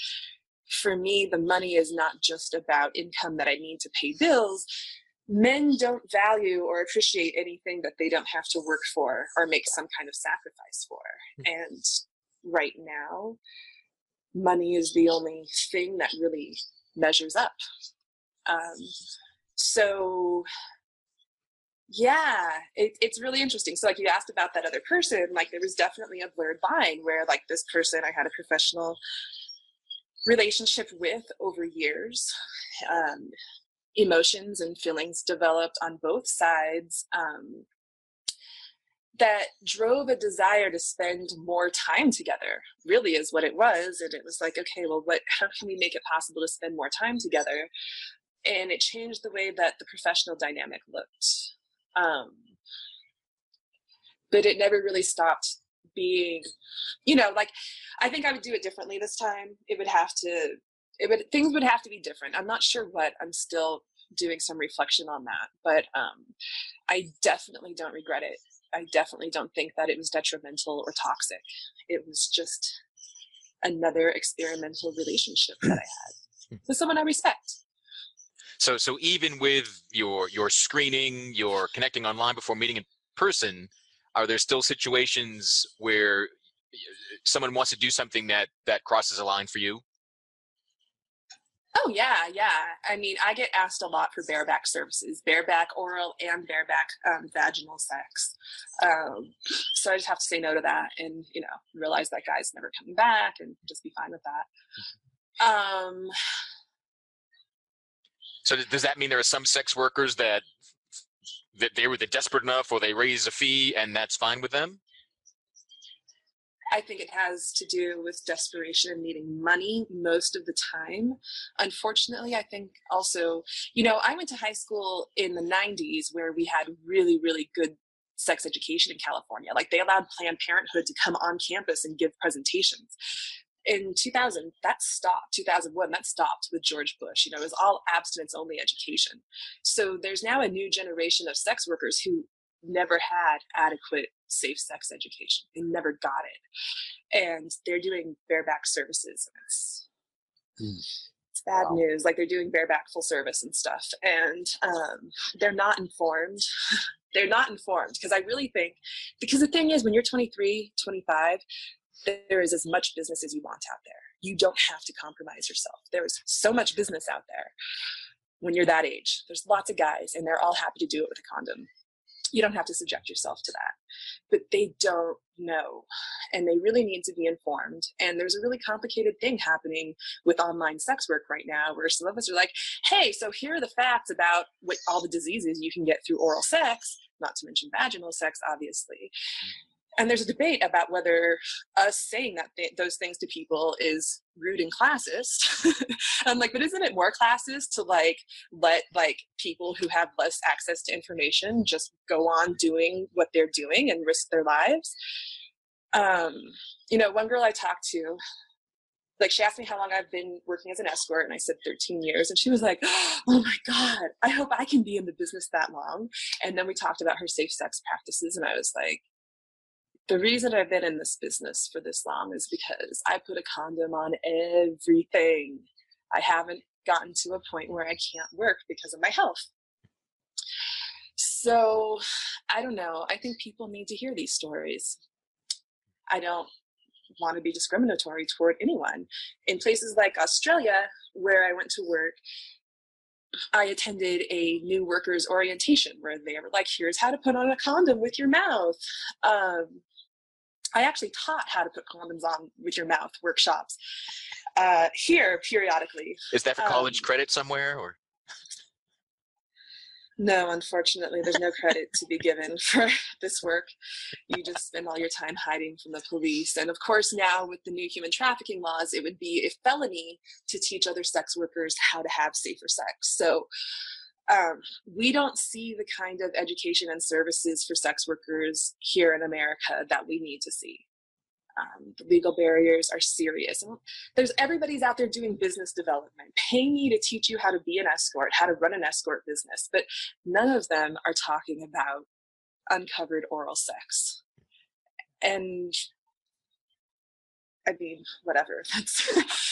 [SPEAKER 3] for me, the money is not just about income that I need to pay bills. Men don't value or appreciate anything that they don't have to work for or make some kind of sacrifice for. And right now, money is the only thing that really measures up. Um, so, yeah, it, it's really interesting. So, like you asked about that other person, like there was definitely a blurred line where, like, this person I had a professional relationship with over years. Um, emotions and feelings developed on both sides um, that drove a desire to spend more time together really is what it was and it was like okay well what how can we make it possible to spend more time together and it changed the way that the professional dynamic looked um, but it never really stopped being you know like i think i would do it differently this time. It would have to it would things would have to be different. I'm not sure what i'm still doing some reflection on that but um i definitely don't regret it. I definitely don't think that it was detrimental or toxic. It was just another experimental relationship that i had with someone i respect.
[SPEAKER 5] So so even with your your screening, your connecting online before meeting in person, are there still situations where someone wants to do something that that crosses a line for you?
[SPEAKER 3] Oh yeah, yeah. I mean, I get asked a lot for bareback services, bareback oral and bareback um, vaginal sex. Um, so I just have to say no to that, and you know, realize that guy's never coming back, and just be fine with that. Um,
[SPEAKER 5] So does that mean there are some sex workers that that they were the desperate enough, or they raise a fee, and that's fine with them?
[SPEAKER 3] I think it has to do with desperation and needing money most of the time. Unfortunately, I think also, you know, I went to high school in the 90s where we had really, really good sex education in California. Like they allowed Planned Parenthood to come on campus and give presentations. In 2000, that stopped. 2001, that stopped with George Bush. You know, it was all abstinence only education. So there's now a new generation of sex workers who never had adequate safe sex education. They never got it. And they're doing bareback services. And it's,
[SPEAKER 2] Mm.
[SPEAKER 3] it's bad
[SPEAKER 2] Wow.
[SPEAKER 3] news. Like they're doing bareback full service and stuff. And um, they're not informed. they're not informed because I really think, because the thing is, when you're 23, 25, there is as much business as you want out there. You don't have to compromise yourself. There is so much business out there when you're that age. There's lots of guys, and they're all happy to do it with a condom you don't have to subject yourself to that. But they don't know, and they really need to be informed. And there's a really complicated thing happening with online sex work right now, where some of us are like, hey, so here are the facts about what all the diseases you can get through oral sex, not to mention vaginal sex, obviously. Mm. And there's a debate about whether us saying that th- those things to people is rude and classist. I'm like, but isn't it more classist to like let like people who have less access to information just go on doing what they're doing and risk their lives? Um, you know, one girl I talked to, like she asked me how long I've been working as an escort, and I said 13 years, and she was like, "Oh my god, I hope I can be in the business that long." And then we talked about her safe sex practices, and I was like, the reason I've been in this business for this long is because I put a condom on everything. I haven't gotten to a point where I can't work because of my health. So I don't know. I think people need to hear these stories. I don't want to be discriminatory toward anyone. In places like Australia, where I went to work, I attended a new workers orientation where they were like, here's how to put on a condom with your mouth. Um, I actually taught how to put condoms on with your mouth workshops uh, here periodically.
[SPEAKER 5] Is that for college
[SPEAKER 3] Um,
[SPEAKER 5] credit somewhere, or
[SPEAKER 3] No, unfortunately, there's no credit to be given for this work. You just spend all your time hiding from the police. And of course, now with the new human trafficking laws, it would be a felony to teach other sex workers how to have safer sex. So um, we don't see the kind of education and services for sex workers here in America that we need to see. Um, the legal barriers are serious. And there's everybody's out there doing business development. Pay me to teach you how to be an escort, how to run an escort business, but none of them are talking about uncovered oral sex. And I mean, whatever.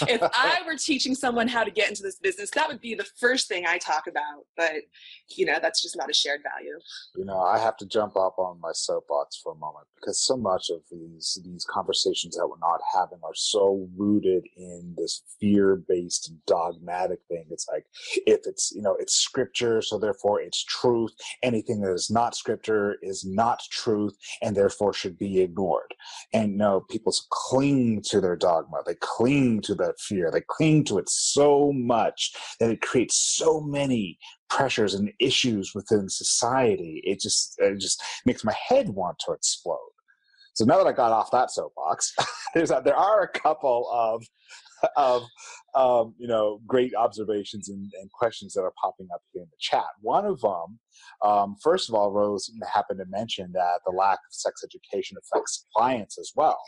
[SPEAKER 3] If I were teaching someone how to get into this business, that would be the first thing I talk about. But, you know, that's just not a shared value.
[SPEAKER 2] you know, I have to jump up on my soapbox for a moment because so much of these these conversations that we're not having are so rooted in this fear-based dogmatic thing. It's like if it's you know it's scripture, so therefore it's truth. Anything that is not scripture is not truth, and therefore should be ignored. And no, people cling to their dogma. They cling to that fear. They cling to it so much that it creates so many pressures and issues within society. It just it just makes my head want to explode. So now that I got off that soapbox, there's a, there are a couple of of um, you know great observations and, and questions that are popping up here in the chat. One of them, um, first of all, Rose happened to mention that the lack of sex education affects clients as well.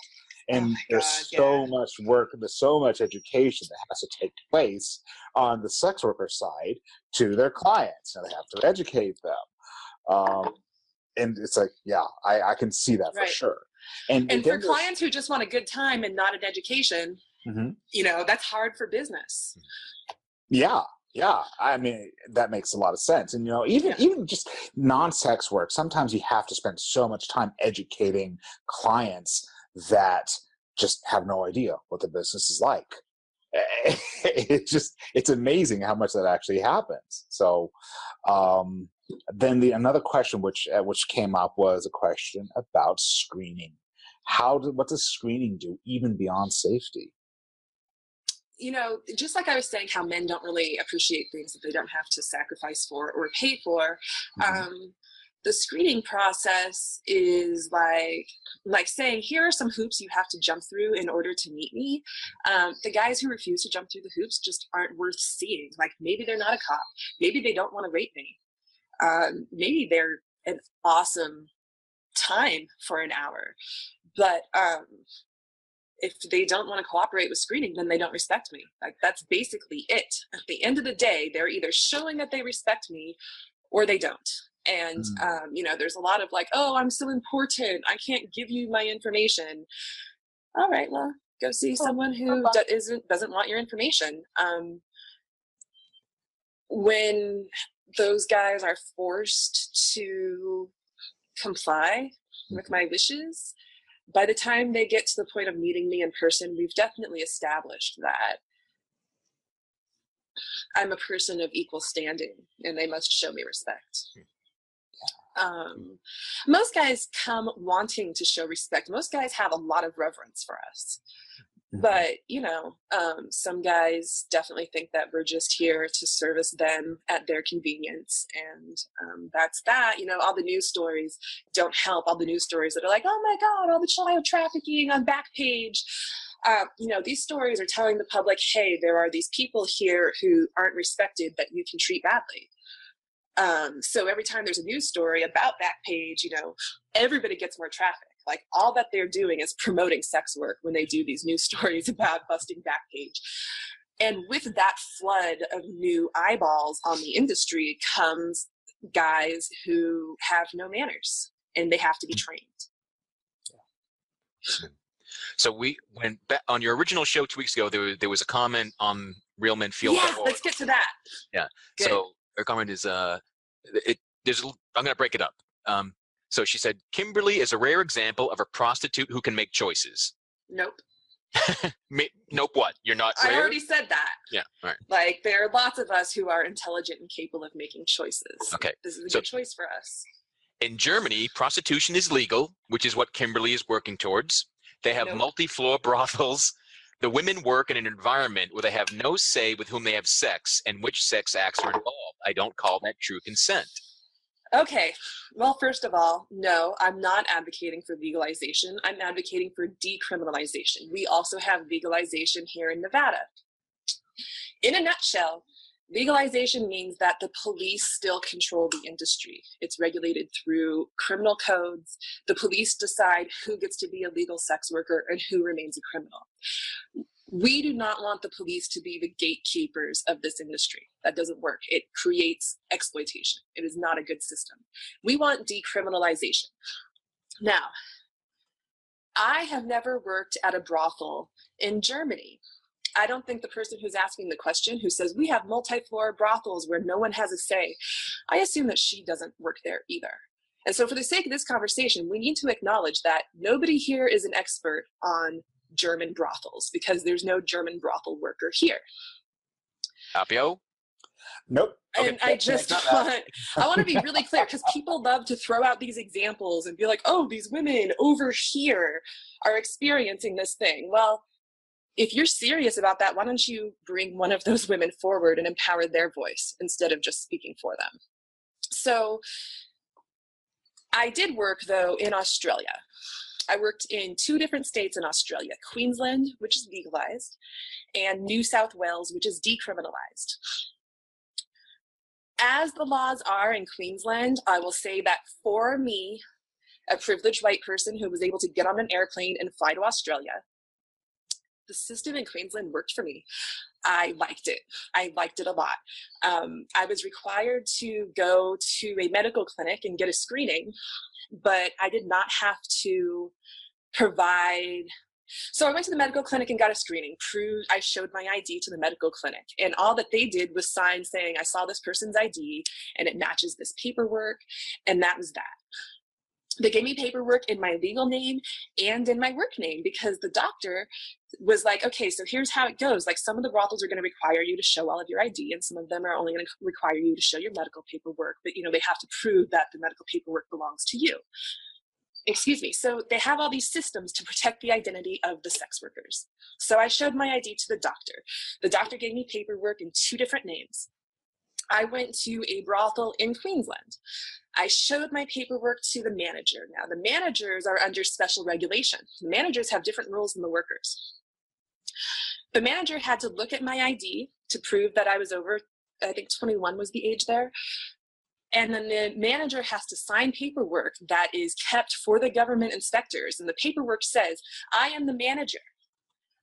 [SPEAKER 2] And
[SPEAKER 3] Oh
[SPEAKER 2] there's
[SPEAKER 3] God,
[SPEAKER 2] so
[SPEAKER 3] yeah.
[SPEAKER 2] much work, there's so much education that has to take place on the sex worker side to their clients. And they have to educate them. Um, and it's like, yeah, I, I can see that
[SPEAKER 3] Right.
[SPEAKER 2] for sure. And,
[SPEAKER 3] And for clients who just want a good time and not an education,
[SPEAKER 2] Mhm.
[SPEAKER 3] you know, that's hard for business.
[SPEAKER 2] Yeah, yeah. I mean, that makes a lot of sense. And you know, even
[SPEAKER 3] Yeah.
[SPEAKER 2] even just non-sex work, sometimes you have to spend so much time educating clients that just have no idea what the business is like. it's just it's amazing how much that actually happens. So um, then the another question which uh, which came up was a question about screening. How do, what does screening do even beyond safety?
[SPEAKER 3] you know, just like I was saying, how men don't really appreciate things that they don't have to sacrifice for or pay for. Mm-hmm. Um, the screening process is like like saying here are some hoops you have to jump through in order to meet me um, the guys who refuse to jump through the hoops just aren't worth seeing like maybe they're not a cop maybe they don't want to rape me um, maybe they're an awesome time for an hour but um, if they don't want to cooperate with screening, then they don't respect me. Like that's basically it. At the end of the day, they're either showing that they respect me or they don't. And mm. um, you know, there's a lot of like, oh, I'm so important. I can't give you my information. All right, well, go see someone who do- isn't doesn't want your information. Um, when those guys are forced to comply with mm-hmm. my wishes, by the time they get to the point of meeting me in person, we've definitely established that I'm a person of equal standing and they must show me respect. Um, most guys come wanting to show respect. Most guys have a lot of reverence for us. Mm-hmm. But, you know, um, some guys definitely think that we're just here to service them at their convenience. And um, that's that. You know, all the news stories don't help. All the news stories that are like, oh my God, all the child trafficking on Backpage. Um, you know, these stories are telling the public, hey, there are these people here who aren't respected that you can treat badly. Um, so every time there's a news story about Backpage, you know, everybody gets more traffic. Like all that they're doing is promoting sex work when they do these news stories about busting Backpage. And with that flood of new eyeballs on the industry comes guys who have no manners and they have to be trained.
[SPEAKER 5] So we when on your original show two weeks ago, there was, there was a comment on Real Men Feel.
[SPEAKER 3] Yeah, let's get to that.
[SPEAKER 5] Yeah. Good. So her comment is uh, it there's I'm gonna break it up. Um, so she said, Kimberly is a rare example of a prostitute who can make choices.
[SPEAKER 3] Nope.
[SPEAKER 5] nope. What? You're not.
[SPEAKER 3] Rare? I already said that.
[SPEAKER 5] Yeah. All right.
[SPEAKER 3] Like there are lots of us who are intelligent and capable of making choices.
[SPEAKER 5] Okay.
[SPEAKER 3] This is a
[SPEAKER 5] so,
[SPEAKER 3] good choice for us.
[SPEAKER 5] In Germany, prostitution is legal, which is what Kimberly is working towards. They have nope. multi-floor brothels. The women work in an environment where they have no say with whom they have sex and which sex acts are involved. I don't call that true consent.
[SPEAKER 3] Okay. Well, first of all, no, I'm not advocating for legalization. I'm advocating for decriminalization. We also have legalization here in Nevada. In a nutshell, legalization means that the police still control the industry. It's regulated through criminal codes. The police decide who gets to be a legal sex worker and who remains a criminal we do not want the police to be the gatekeepers of this industry. That doesn't work. It creates exploitation. It is not a good system. We want decriminalization. Now, I have never worked at a brothel in Germany. I don't think the person who's asking the question, who says we have multi floor brothels where no one has a say, I assume that she doesn't work there either. And so, for the sake of this conversation, we need to acknowledge that nobody here is an expert on German brothels because there's no German brothel worker here.
[SPEAKER 5] Appio?
[SPEAKER 2] Nope.
[SPEAKER 3] And okay. I just want I want to be really clear because people love to throw out these examples and be like, oh, these women over here are experiencing this thing. Well, if you're serious about that, why don't you bring one of those women forward and empower their voice instead of just speaking for them? So I did work though in Australia. I worked in two different states in Australia Queensland, which is legalized, and New South Wales, which is decriminalized. As the laws are in Queensland, I will say that for me, a privileged white person who was able to get on an airplane and fly to Australia, the system in Queensland worked for me. I liked it. I liked it a lot. Um, I was required to go to a medical clinic and get a screening but I did not have to provide so I went to the medical clinic and got a screening. Proved I showed my ID to the medical clinic, and all that they did was sign saying I saw this person's ID and it matches this paperwork, and that was that. They gave me paperwork in my legal name and in my work name because the doctor was like, okay, so here's how it goes. Like some of the brothels are going to require you to show all of your ID, and some of them are only going to require you to show your medical paperwork. But you know they have to prove that the medical paperwork belongs to you. Excuse me. So they have all these systems to protect the identity of the sex workers. So I showed my ID to the doctor. The doctor gave me paperwork in two different names. I went to a brothel in Queensland. I showed my paperwork to the manager. Now, the managers are under special regulation. The managers have different rules than the workers. The manager had to look at my ID to prove that I was over, I think 21 was the age there. And then the manager has to sign paperwork that is kept for the government inspectors. And the paperwork says, I am the manager.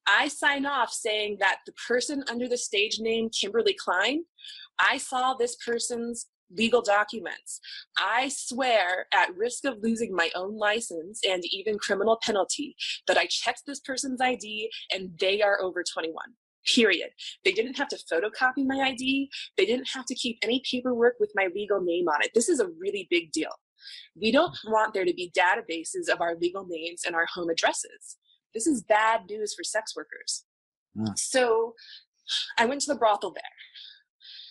[SPEAKER 3] I sign off saying that the person under the stage name Kimberly Klein, I saw this person's legal documents. I swear, at risk of losing my own license and even criminal penalty, that I checked this person's ID and they are over 21. Period. They didn't have to photocopy my ID. They didn't have to keep any paperwork with my legal name on it. This is a really big deal. We don't want there to be databases of our legal names and our home addresses. This is bad news for sex workers. Mm. So I went to the brothel there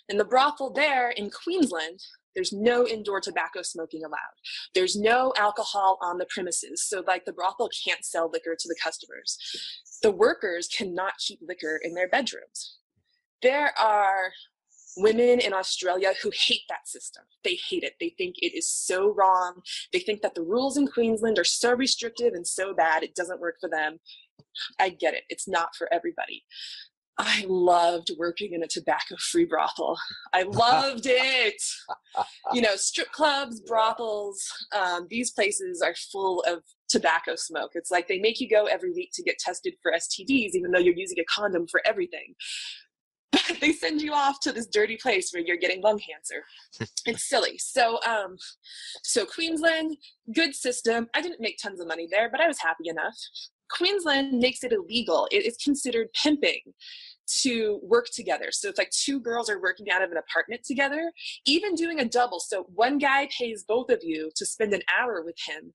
[SPEAKER 3] in the brothel there in Queensland, there's no indoor tobacco smoking allowed. There's no alcohol on the premises. So, like, the brothel can't sell liquor to the customers. The workers cannot keep liquor in their bedrooms. There are women in Australia who hate that system. They hate it. They think it is so wrong. They think that the rules in Queensland are so restrictive and so bad, it doesn't work for them. I get it. It's not for everybody. I loved working in a tobacco free brothel. I loved it. You know, strip clubs, brothels, um, these places are full of tobacco smoke. It's like they make you go every week to get tested for STDs, even though you're using a condom for everything. But they send you off to this dirty place where you're getting lung cancer. it's silly. So, um, so Queensland, good system. I didn't make tons of money there, but I was happy enough. Queensland makes it illegal. It is considered pimping to work together. So it's like two girls are working out of an apartment together, even doing a double. So one guy pays both of you to spend an hour with him.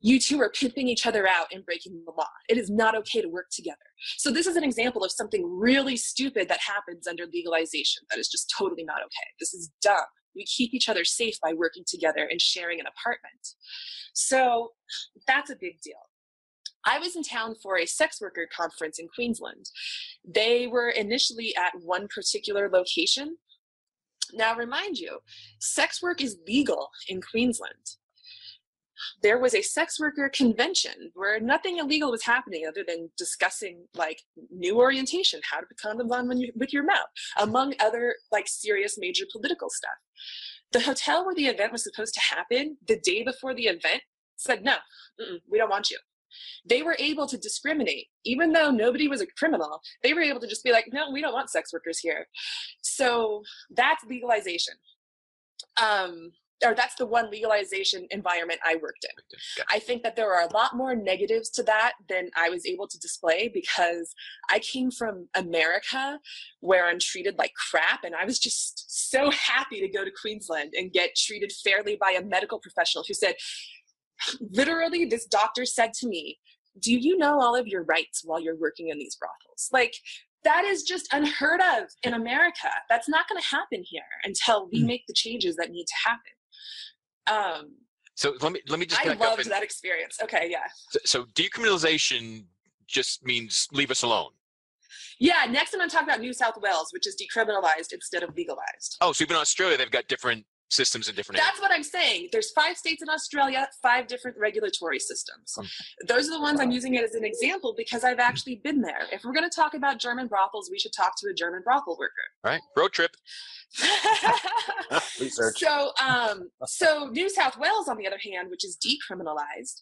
[SPEAKER 3] You two are pimping each other out and breaking the law. It is not okay to work together. So this is an example of something really stupid that happens under legalization that is just totally not okay. This is dumb. We keep each other safe by working together and sharing an apartment. So that's a big deal. I was in town for a sex worker conference in Queensland. They were initially at one particular location. Now, remind you, sex work is legal in Queensland. There was a sex worker convention where nothing illegal was happening other than discussing like new orientation, how to put condoms on when you, with your mouth, among other like serious major political stuff. The hotel where the event was supposed to happen the day before the event said, no, we don't want you they were able to discriminate. Even though nobody was a criminal they were able to just be like no we don't want sex workers here. So that's legalization. Um, or that's the one legalization environment I worked in. I think that there are a lot more negatives to that than I was able to display because I came from America where I'm treated like crap and I was just so happy to go to Queensland and get treated fairly by a medical professional who said, literally this doctor said to me do you know all of your rights while you're working in these brothels? Like that is just unheard of in america. That's not going to happen here until we mm. make the changes that need to happen. Um,
[SPEAKER 5] so let me let me just
[SPEAKER 3] i loved and, that experience. Okay yeah.
[SPEAKER 5] So, so decriminalization just means leave us alone.
[SPEAKER 3] Yeah, next I'm going to talk about New South Wales, which is decriminalized instead of legalized.
[SPEAKER 5] Oh, so even Australia, they've got different systems in different
[SPEAKER 3] that's
[SPEAKER 5] areas.
[SPEAKER 3] what i'm saying. There's five states in australia five different regulatory systems. Hmm. Those are the ones i'm using it as an example because i've actually been there. If we're going to talk about german brothels we should talk to a german brothel worker.
[SPEAKER 5] Right road trip
[SPEAKER 2] Research.
[SPEAKER 3] So, um, so New South Wales, on the other hand, which is decriminalized,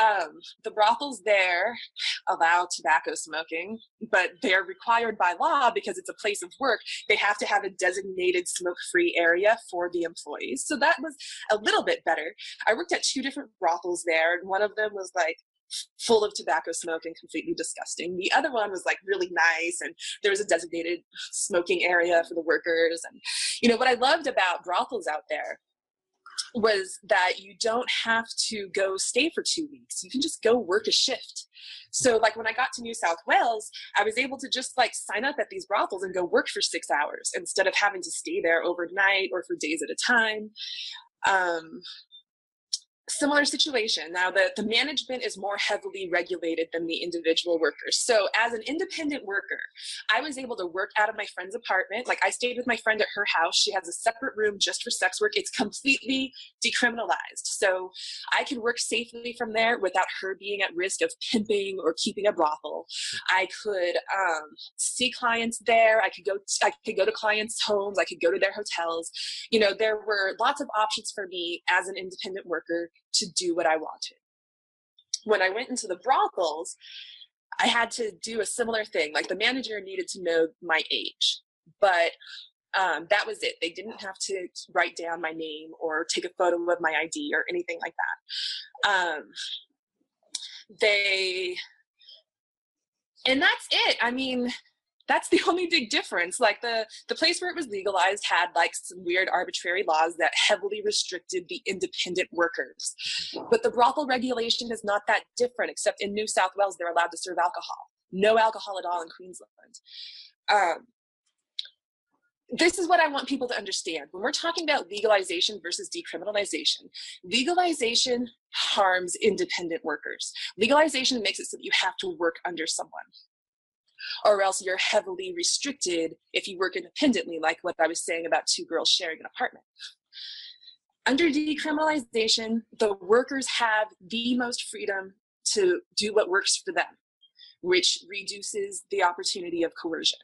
[SPEAKER 3] um, the brothels there allow tobacco smoking, but they're required by law because it's a place of work. They have to have a designated smoke-free area for the employees. So that was a little bit better. I worked at two different brothels there, and one of them was like full of tobacco smoke and completely disgusting. The other one was like really nice and there was a designated smoking area for the workers. And, you know, what I loved about brothels out there was that you don't have to go stay for two weeks. You can just go work a shift. So like when I got to New South Wales, I was able to just like sign up at these brothels and go work for six hours instead of having to stay there overnight or for days at a time. Um, similar situation. Now, the, the management is more heavily regulated than the individual workers. So, as an independent worker, I was able to work out of my friend's apartment. Like, I stayed with my friend at her house. She has a separate room just for sex work. It's completely decriminalized. So, I can work safely from there without her being at risk of pimping or keeping a brothel. I could um, see clients there. I could go. I could go to clients' homes. I could go to their hotels. You know, there were lots of options for me as an independent worker to do what I wanted. When I went into the brothels, I had to do a similar thing. Like the manager needed to know my age, but um, that was it. They didn't have to write down my name or take a photo of my ID or anything like that. Um, they, and that's it. I mean, that's the only big difference. Like the the place where it was legalized had like some weird arbitrary laws that heavily restricted the independent workers. But the brothel regulation is not that different except in new south wales they're allowed to serve alcohol. No alcohol at all in queensland. Um, this is what I want people to understand. When we're talking about legalization versus decriminalization, legalization harms independent workers. Legalization makes it so that you have to work under someone or else you're heavily restricted if you work independently, like what I was saying about two girls sharing an apartment. Under decriminalization, the workers have the most freedom to do what works for them, which reduces the opportunity of coercion.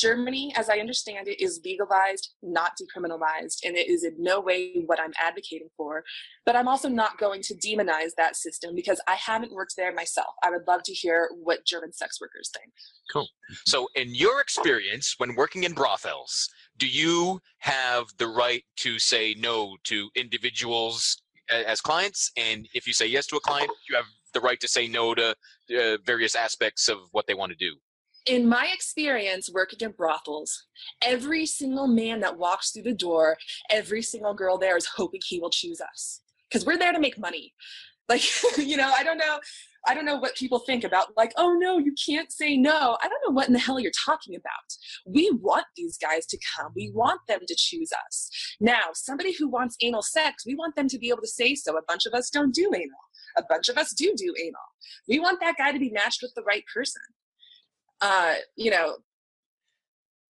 [SPEAKER 3] Germany, as I understand it, is legalized, not decriminalized, and it is in no way what I'm advocating for. But I'm also not going to demonize that system because I haven't worked there myself. I would love to hear what German sex workers think.
[SPEAKER 5] Cool. So, in your experience when working in brothels, do you have the right to say no to individuals as clients? And if you say yes to a client, you have the right to say no to uh, various aspects of what they want to do
[SPEAKER 3] in my experience working in brothels, every single man that walks through the door, every single girl there is hoping he will choose us because we're there to make money. Like, you know, I don't know. I don't know what people think about, like, oh no, you can't say no. I don't know what in the hell you're talking about. We want these guys to come. We want them to choose us. Now, somebody who wants anal sex, we want them to be able to say so. A bunch of us don't do anal. A bunch of us do do anal. We want that guy to be matched with the right person uh, you know.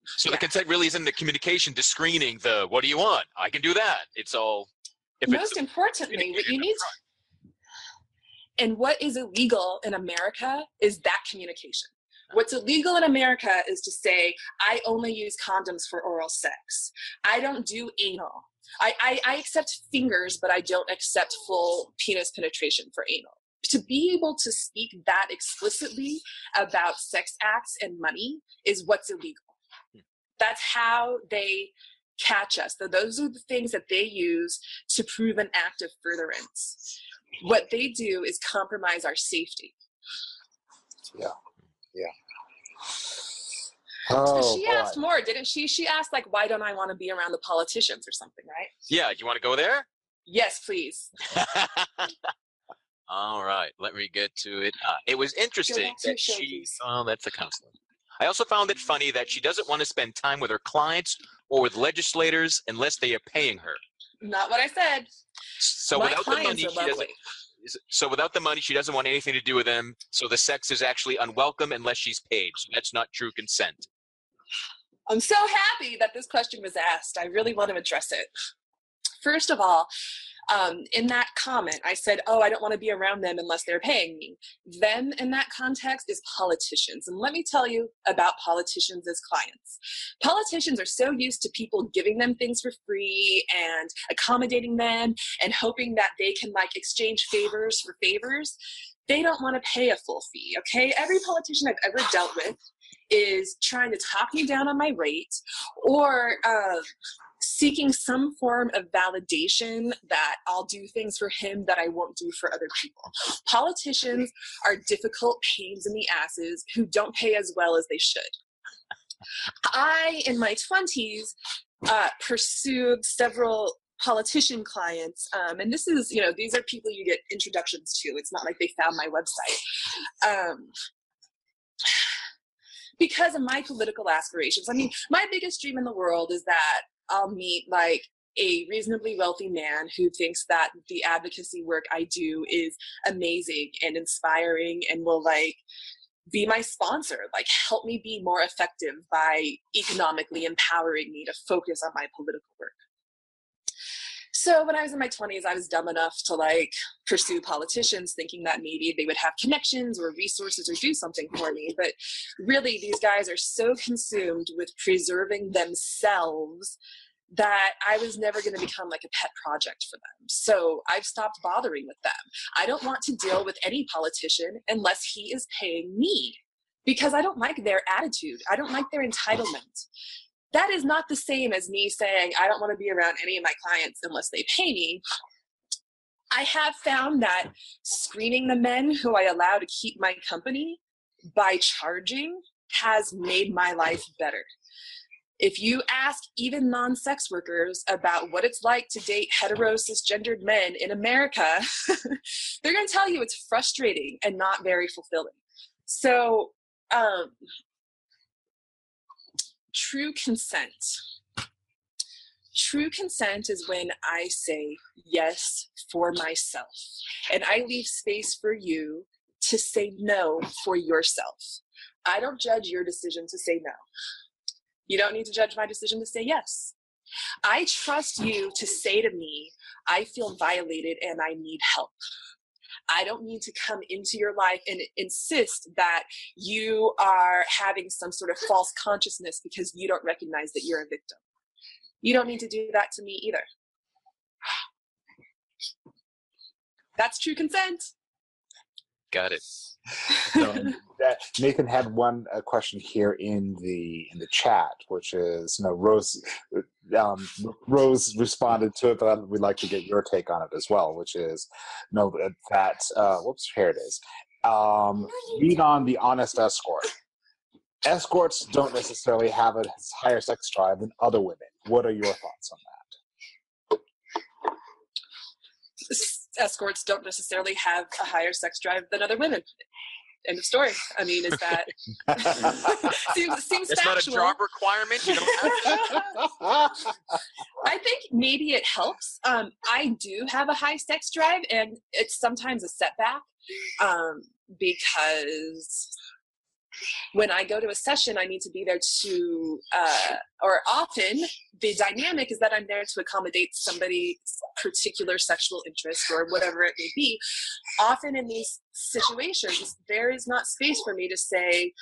[SPEAKER 5] So yeah. the consent really isn't the communication the screening the what do you want? I can do that. It's all.
[SPEAKER 3] Most importantly, what you need. To, and what is illegal in America is that communication. What's illegal in America is to say, I only use condoms for oral sex. I don't do anal. I, I, I accept fingers, but I don't accept full penis penetration for anal to be able to speak that explicitly about sex acts and money is what's illegal. Hmm. That's how they catch us. So those are the things that they use to prove an act of furtherance. What they do is compromise our safety.
[SPEAKER 2] Yeah. Yeah.
[SPEAKER 3] Oh, she boy. asked more, didn't she? She asked like, "Why don't I want to be around the politicians or something?" Right?
[SPEAKER 5] Yeah. You want to go there?
[SPEAKER 3] Yes, please.
[SPEAKER 5] All right, let me get to it. Uh, it was interesting that she. Oh, that's a counselor. I also found it funny that she doesn't want to spend time with her clients or with legislators unless they are paying her.
[SPEAKER 3] Not what I said.
[SPEAKER 5] So My without the money, she doesn't. So without the money, she doesn't want anything to do with them. So the sex is actually unwelcome unless she's paid. So that's not true consent.
[SPEAKER 3] I'm so happy that this question was asked. I really want to address it. First of all, um, in that comment, I said, Oh, I don't want to be around them unless they're paying me. Them in that context is politicians. And let me tell you about politicians as clients. Politicians are so used to people giving them things for free and accommodating them and hoping that they can like exchange favors for favors. They don't want to pay a full fee, okay? Every politician I've ever dealt with is trying to talk me down on my rate or uh, seeking some form of validation that I'll do things for him that I won't do for other people. Politicians are difficult pains in the asses who don't pay as well as they should. I, in my 20s, uh, pursued several politician clients um, and this is you know these are people you get introductions to it's not like they found my website um, because of my political aspirations i mean my biggest dream in the world is that i'll meet like a reasonably wealthy man who thinks that the advocacy work i do is amazing and inspiring and will like be my sponsor like help me be more effective by economically empowering me to focus on my political work so when I was in my 20s, I was dumb enough to like pursue politicians thinking that maybe they would have connections or resources or do something for me. But really, these guys are so consumed with preserving themselves that I was never going to become like a pet project for them. So I've stopped bothering with them. I don't want to deal with any politician unless he is paying me because I don't like their attitude. I don't like their entitlement that is not the same as me saying I don't want to be around any of my clients unless they pay me. I have found that screening the men who I allow to keep my company by charging has made my life better. If you ask even non sex workers about what it's like to date hetero cisgendered men in America, they're going to tell you it's frustrating and not very fulfilling. So, um, true consent. True consent is when I say yes for myself and I leave space for you to say no for yourself. I don't judge your decision to say no. You don't need to judge my decision to say yes. I trust you to say to me, I feel violated and I need help. I don't need to come into your life and insist that you are having some sort of false consciousness because you don't recognize that you're a victim. You don't need to do that to me either. That's true consent.
[SPEAKER 5] Got it.
[SPEAKER 2] So, that, Nathan had one uh, question here in the in the chat, which is, you know, Rose um, Rose responded to it, but we'd like to get your take on it as well, which is, know, that uh, whoops, here it is. Um, read on the honest escort. Escorts don't necessarily have a higher sex drive than other women. What are your thoughts on that?
[SPEAKER 3] Escorts don't necessarily have a higher sex drive than other women end of story. I mean, is that seems seems
[SPEAKER 5] it's
[SPEAKER 3] factual.
[SPEAKER 5] not a job requirement. You
[SPEAKER 3] I think maybe it helps. Um, I do have a high sex drive, and it's sometimes a setback um, because when I go to a session, I need to be there to, uh, or often the dynamic is that I'm there to accommodate somebody's particular sexual interest or whatever it may be. Often in these situations, there is not space for me to say,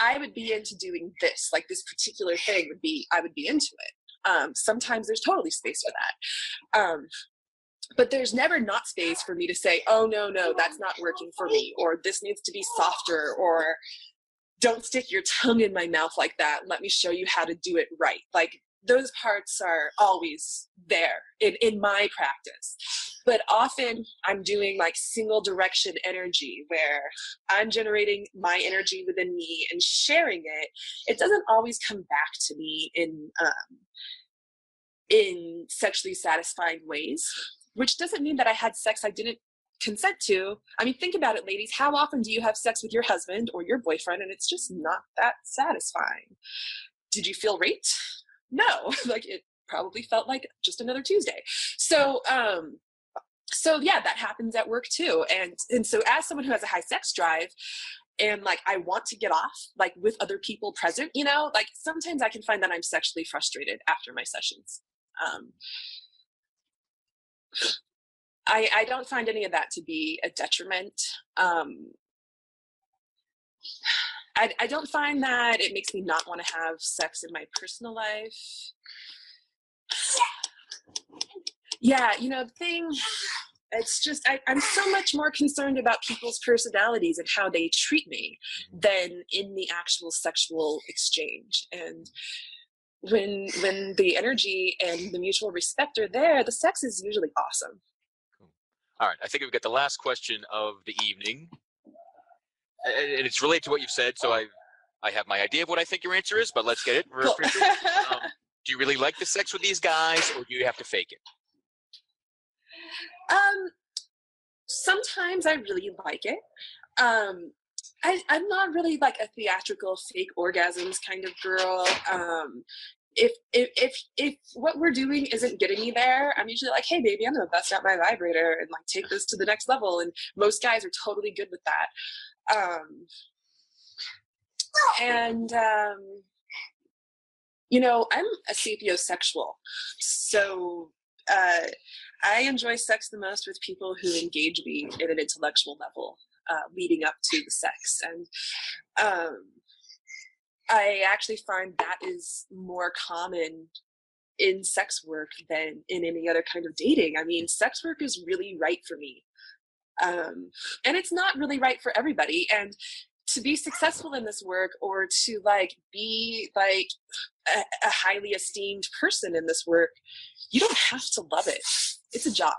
[SPEAKER 3] I would be into doing this, like this particular thing would be, I would be into it. Um, sometimes there's totally space for that. Um, but there's never not space for me to say, oh, no, no, that's not working for me, or this needs to be softer, or don't stick your tongue in my mouth like that. Let me show you how to do it right. Like those parts are always there in, in my practice. But often I'm doing like single direction energy where I'm generating my energy within me and sharing it. It doesn't always come back to me in um, in sexually satisfying ways, which doesn't mean that I had sex I didn't consent to. I mean, think about it, ladies. How often do you have sex with your husband or your boyfriend and it's just not that satisfying? Did you feel raped? No, like it probably felt like just another Tuesday. So, um, so yeah, that happens at work too. And and so as someone who has a high sex drive, and like I want to get off like with other people present, you know, like sometimes I can find that I'm sexually frustrated after my sessions. Um, I, I don't find any of that to be a detriment. Um, I, I don't find that it makes me not want to have sex in my personal life. Yeah, you know, the thing, it's just, I, I'm so much more concerned about people's personalities and how they treat me than in the actual sexual exchange. And when when the energy and the mutual respect are there, the sex is usually awesome.
[SPEAKER 5] All right, I think we've got the last question of the evening, and it's related to what you've said. So I, I have my idea of what I think your answer is, but let's get it.
[SPEAKER 3] Cool.
[SPEAKER 5] um,
[SPEAKER 1] Do you really like the sex with these guys, or do you have to fake it?
[SPEAKER 3] Um, sometimes I really like it. Um, I, I'm not really like a theatrical fake orgasms kind of girl. Um, if if if if what we're doing isn't getting me there, I'm usually like, hey baby, I'm gonna bust out my vibrator and like take this to the next level. And most guys are totally good with that. Um, and um, you know, I'm a sapiosexual, so uh, I enjoy sex the most with people who engage me at an intellectual level, uh, leading up to the sex, and um, I actually find that is more common in sex work than in any other kind of dating. I mean, sex work is really right for me. Um, and it's not really right for everybody. And to be successful in this work or to like be like a, a highly esteemed person in this work, you don't have to love it. It's a job.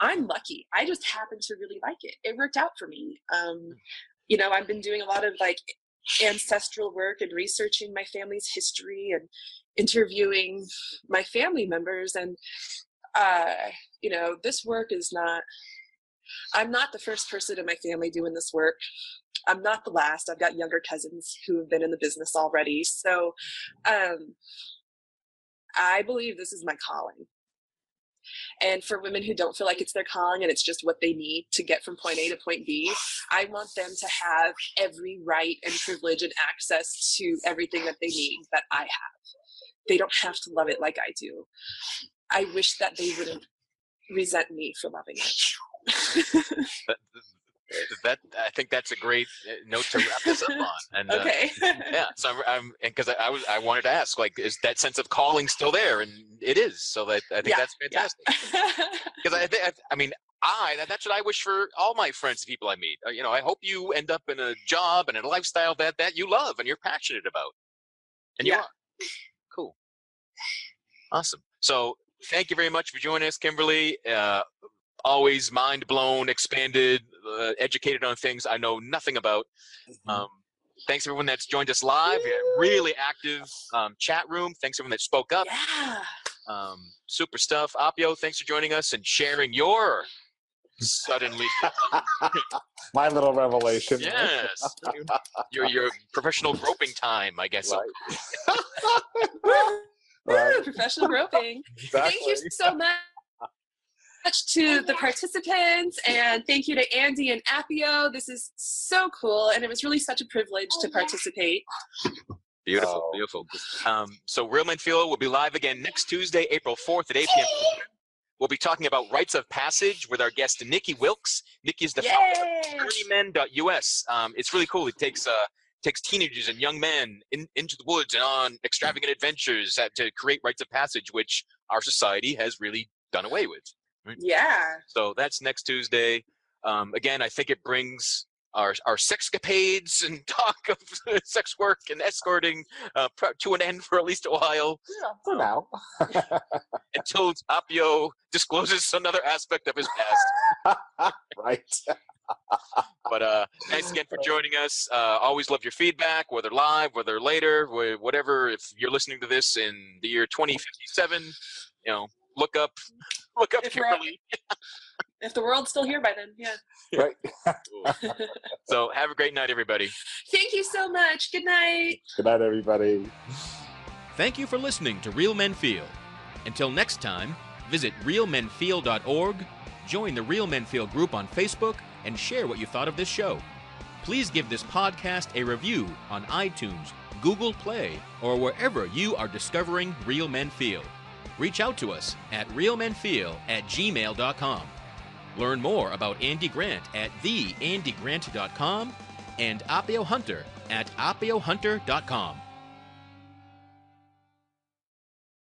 [SPEAKER 3] I'm lucky. I just happen to really like it. It worked out for me. Um, you know, I've been doing a lot of like ancestral work and researching my family's history and interviewing my family members. And uh you know this work is not i'm not the first person in my family doing this work. I'm not the last. I've got younger cousins who have been in the business already. So um i believe this is my calling and for women who don't feel like it's their calling and it's just what they need to get from point A to point B, I want them to have every right and privilege and access to everything that they need that I have. They don't have to love it like I do. I wish that they wouldn't resent me for loving it.
[SPEAKER 1] I think that's a great uh, note to wrap this up on. And uh,
[SPEAKER 3] okay.
[SPEAKER 1] yeah, so I'm, I'm because I, I, was I wanted to ask like, is that sense of calling still there? And it is. So that I think
[SPEAKER 3] Yeah,
[SPEAKER 1] that's fantastic. Because I think I mean I that, that's what I wish for all my friends, people I meet. Uh, you know, I hope you end up in a job and a lifestyle that that you love and you're passionate about, and you
[SPEAKER 3] Yeah.
[SPEAKER 1] are. Cool. Awesome. So thank you very much for joining us, Kimberly. Uh, always mind blown, expanded, uh, educated on things I know nothing about. Um, thanks everyone that's joined us live. We really active um, chat room. Thanks everyone that spoke up.
[SPEAKER 3] yeah.
[SPEAKER 1] Um, super stuff. Appio, thanks for joining us and sharing your suddenly
[SPEAKER 2] My little revelation.
[SPEAKER 1] yes your your professional groping time. I guess.
[SPEAKER 2] Right. right.
[SPEAKER 3] Professional groping.
[SPEAKER 2] Exactly.
[SPEAKER 3] Thank you so much to the participants and thank you to Andy and Appio. This is so cool and it was really such a privilege to participate.
[SPEAKER 1] Beautiful,
[SPEAKER 2] Oh.
[SPEAKER 1] beautiful. Um, so Real Men Feel will be live again next Tuesday, April 4th at 8 p.m. We'll be talking about rites of passage with our guest Nikki Wilkes. Nikki is the founder of journeymen.us. Um, it's really cool. It takes uh, takes teenagers and young men in, into the woods and on extravagant adventures uh, to create rites of passage, which our society has really done away with.
[SPEAKER 3] Yeah.
[SPEAKER 1] So that's next Tuesday. Um, again, I think it brings our our sexcapades and talk of sex work and escorting uh, to an end for at least a while
[SPEAKER 2] Yeah, for now.
[SPEAKER 1] until Appio discloses another aspect of his past.
[SPEAKER 2] right.
[SPEAKER 1] But uh, thanks again for joining us. Uh, always love your feedback, whether live, whether later, whatever. If you're listening to this in the year 2057, you know, look up, look up
[SPEAKER 3] If
[SPEAKER 1] Kimberly.
[SPEAKER 3] If the world's still here by then, yeah.
[SPEAKER 2] Right.
[SPEAKER 1] So have a great night, everybody.
[SPEAKER 3] Thank you so much. Good night.
[SPEAKER 2] Good night, everybody.
[SPEAKER 6] Thank you for listening to Real Men Feel. Until next time, visit realmenfeel.org, join the Real Men Feel group on Facebook, and share what you thought of this show. Please give this podcast a review on iTunes, Google Play, or wherever you are discovering Real Men Feel. Reach out to us at realmenfeel at gmail.com. Learn more about Andy Grant at theandygrant.com and Appio Hunter at apiohunter.com.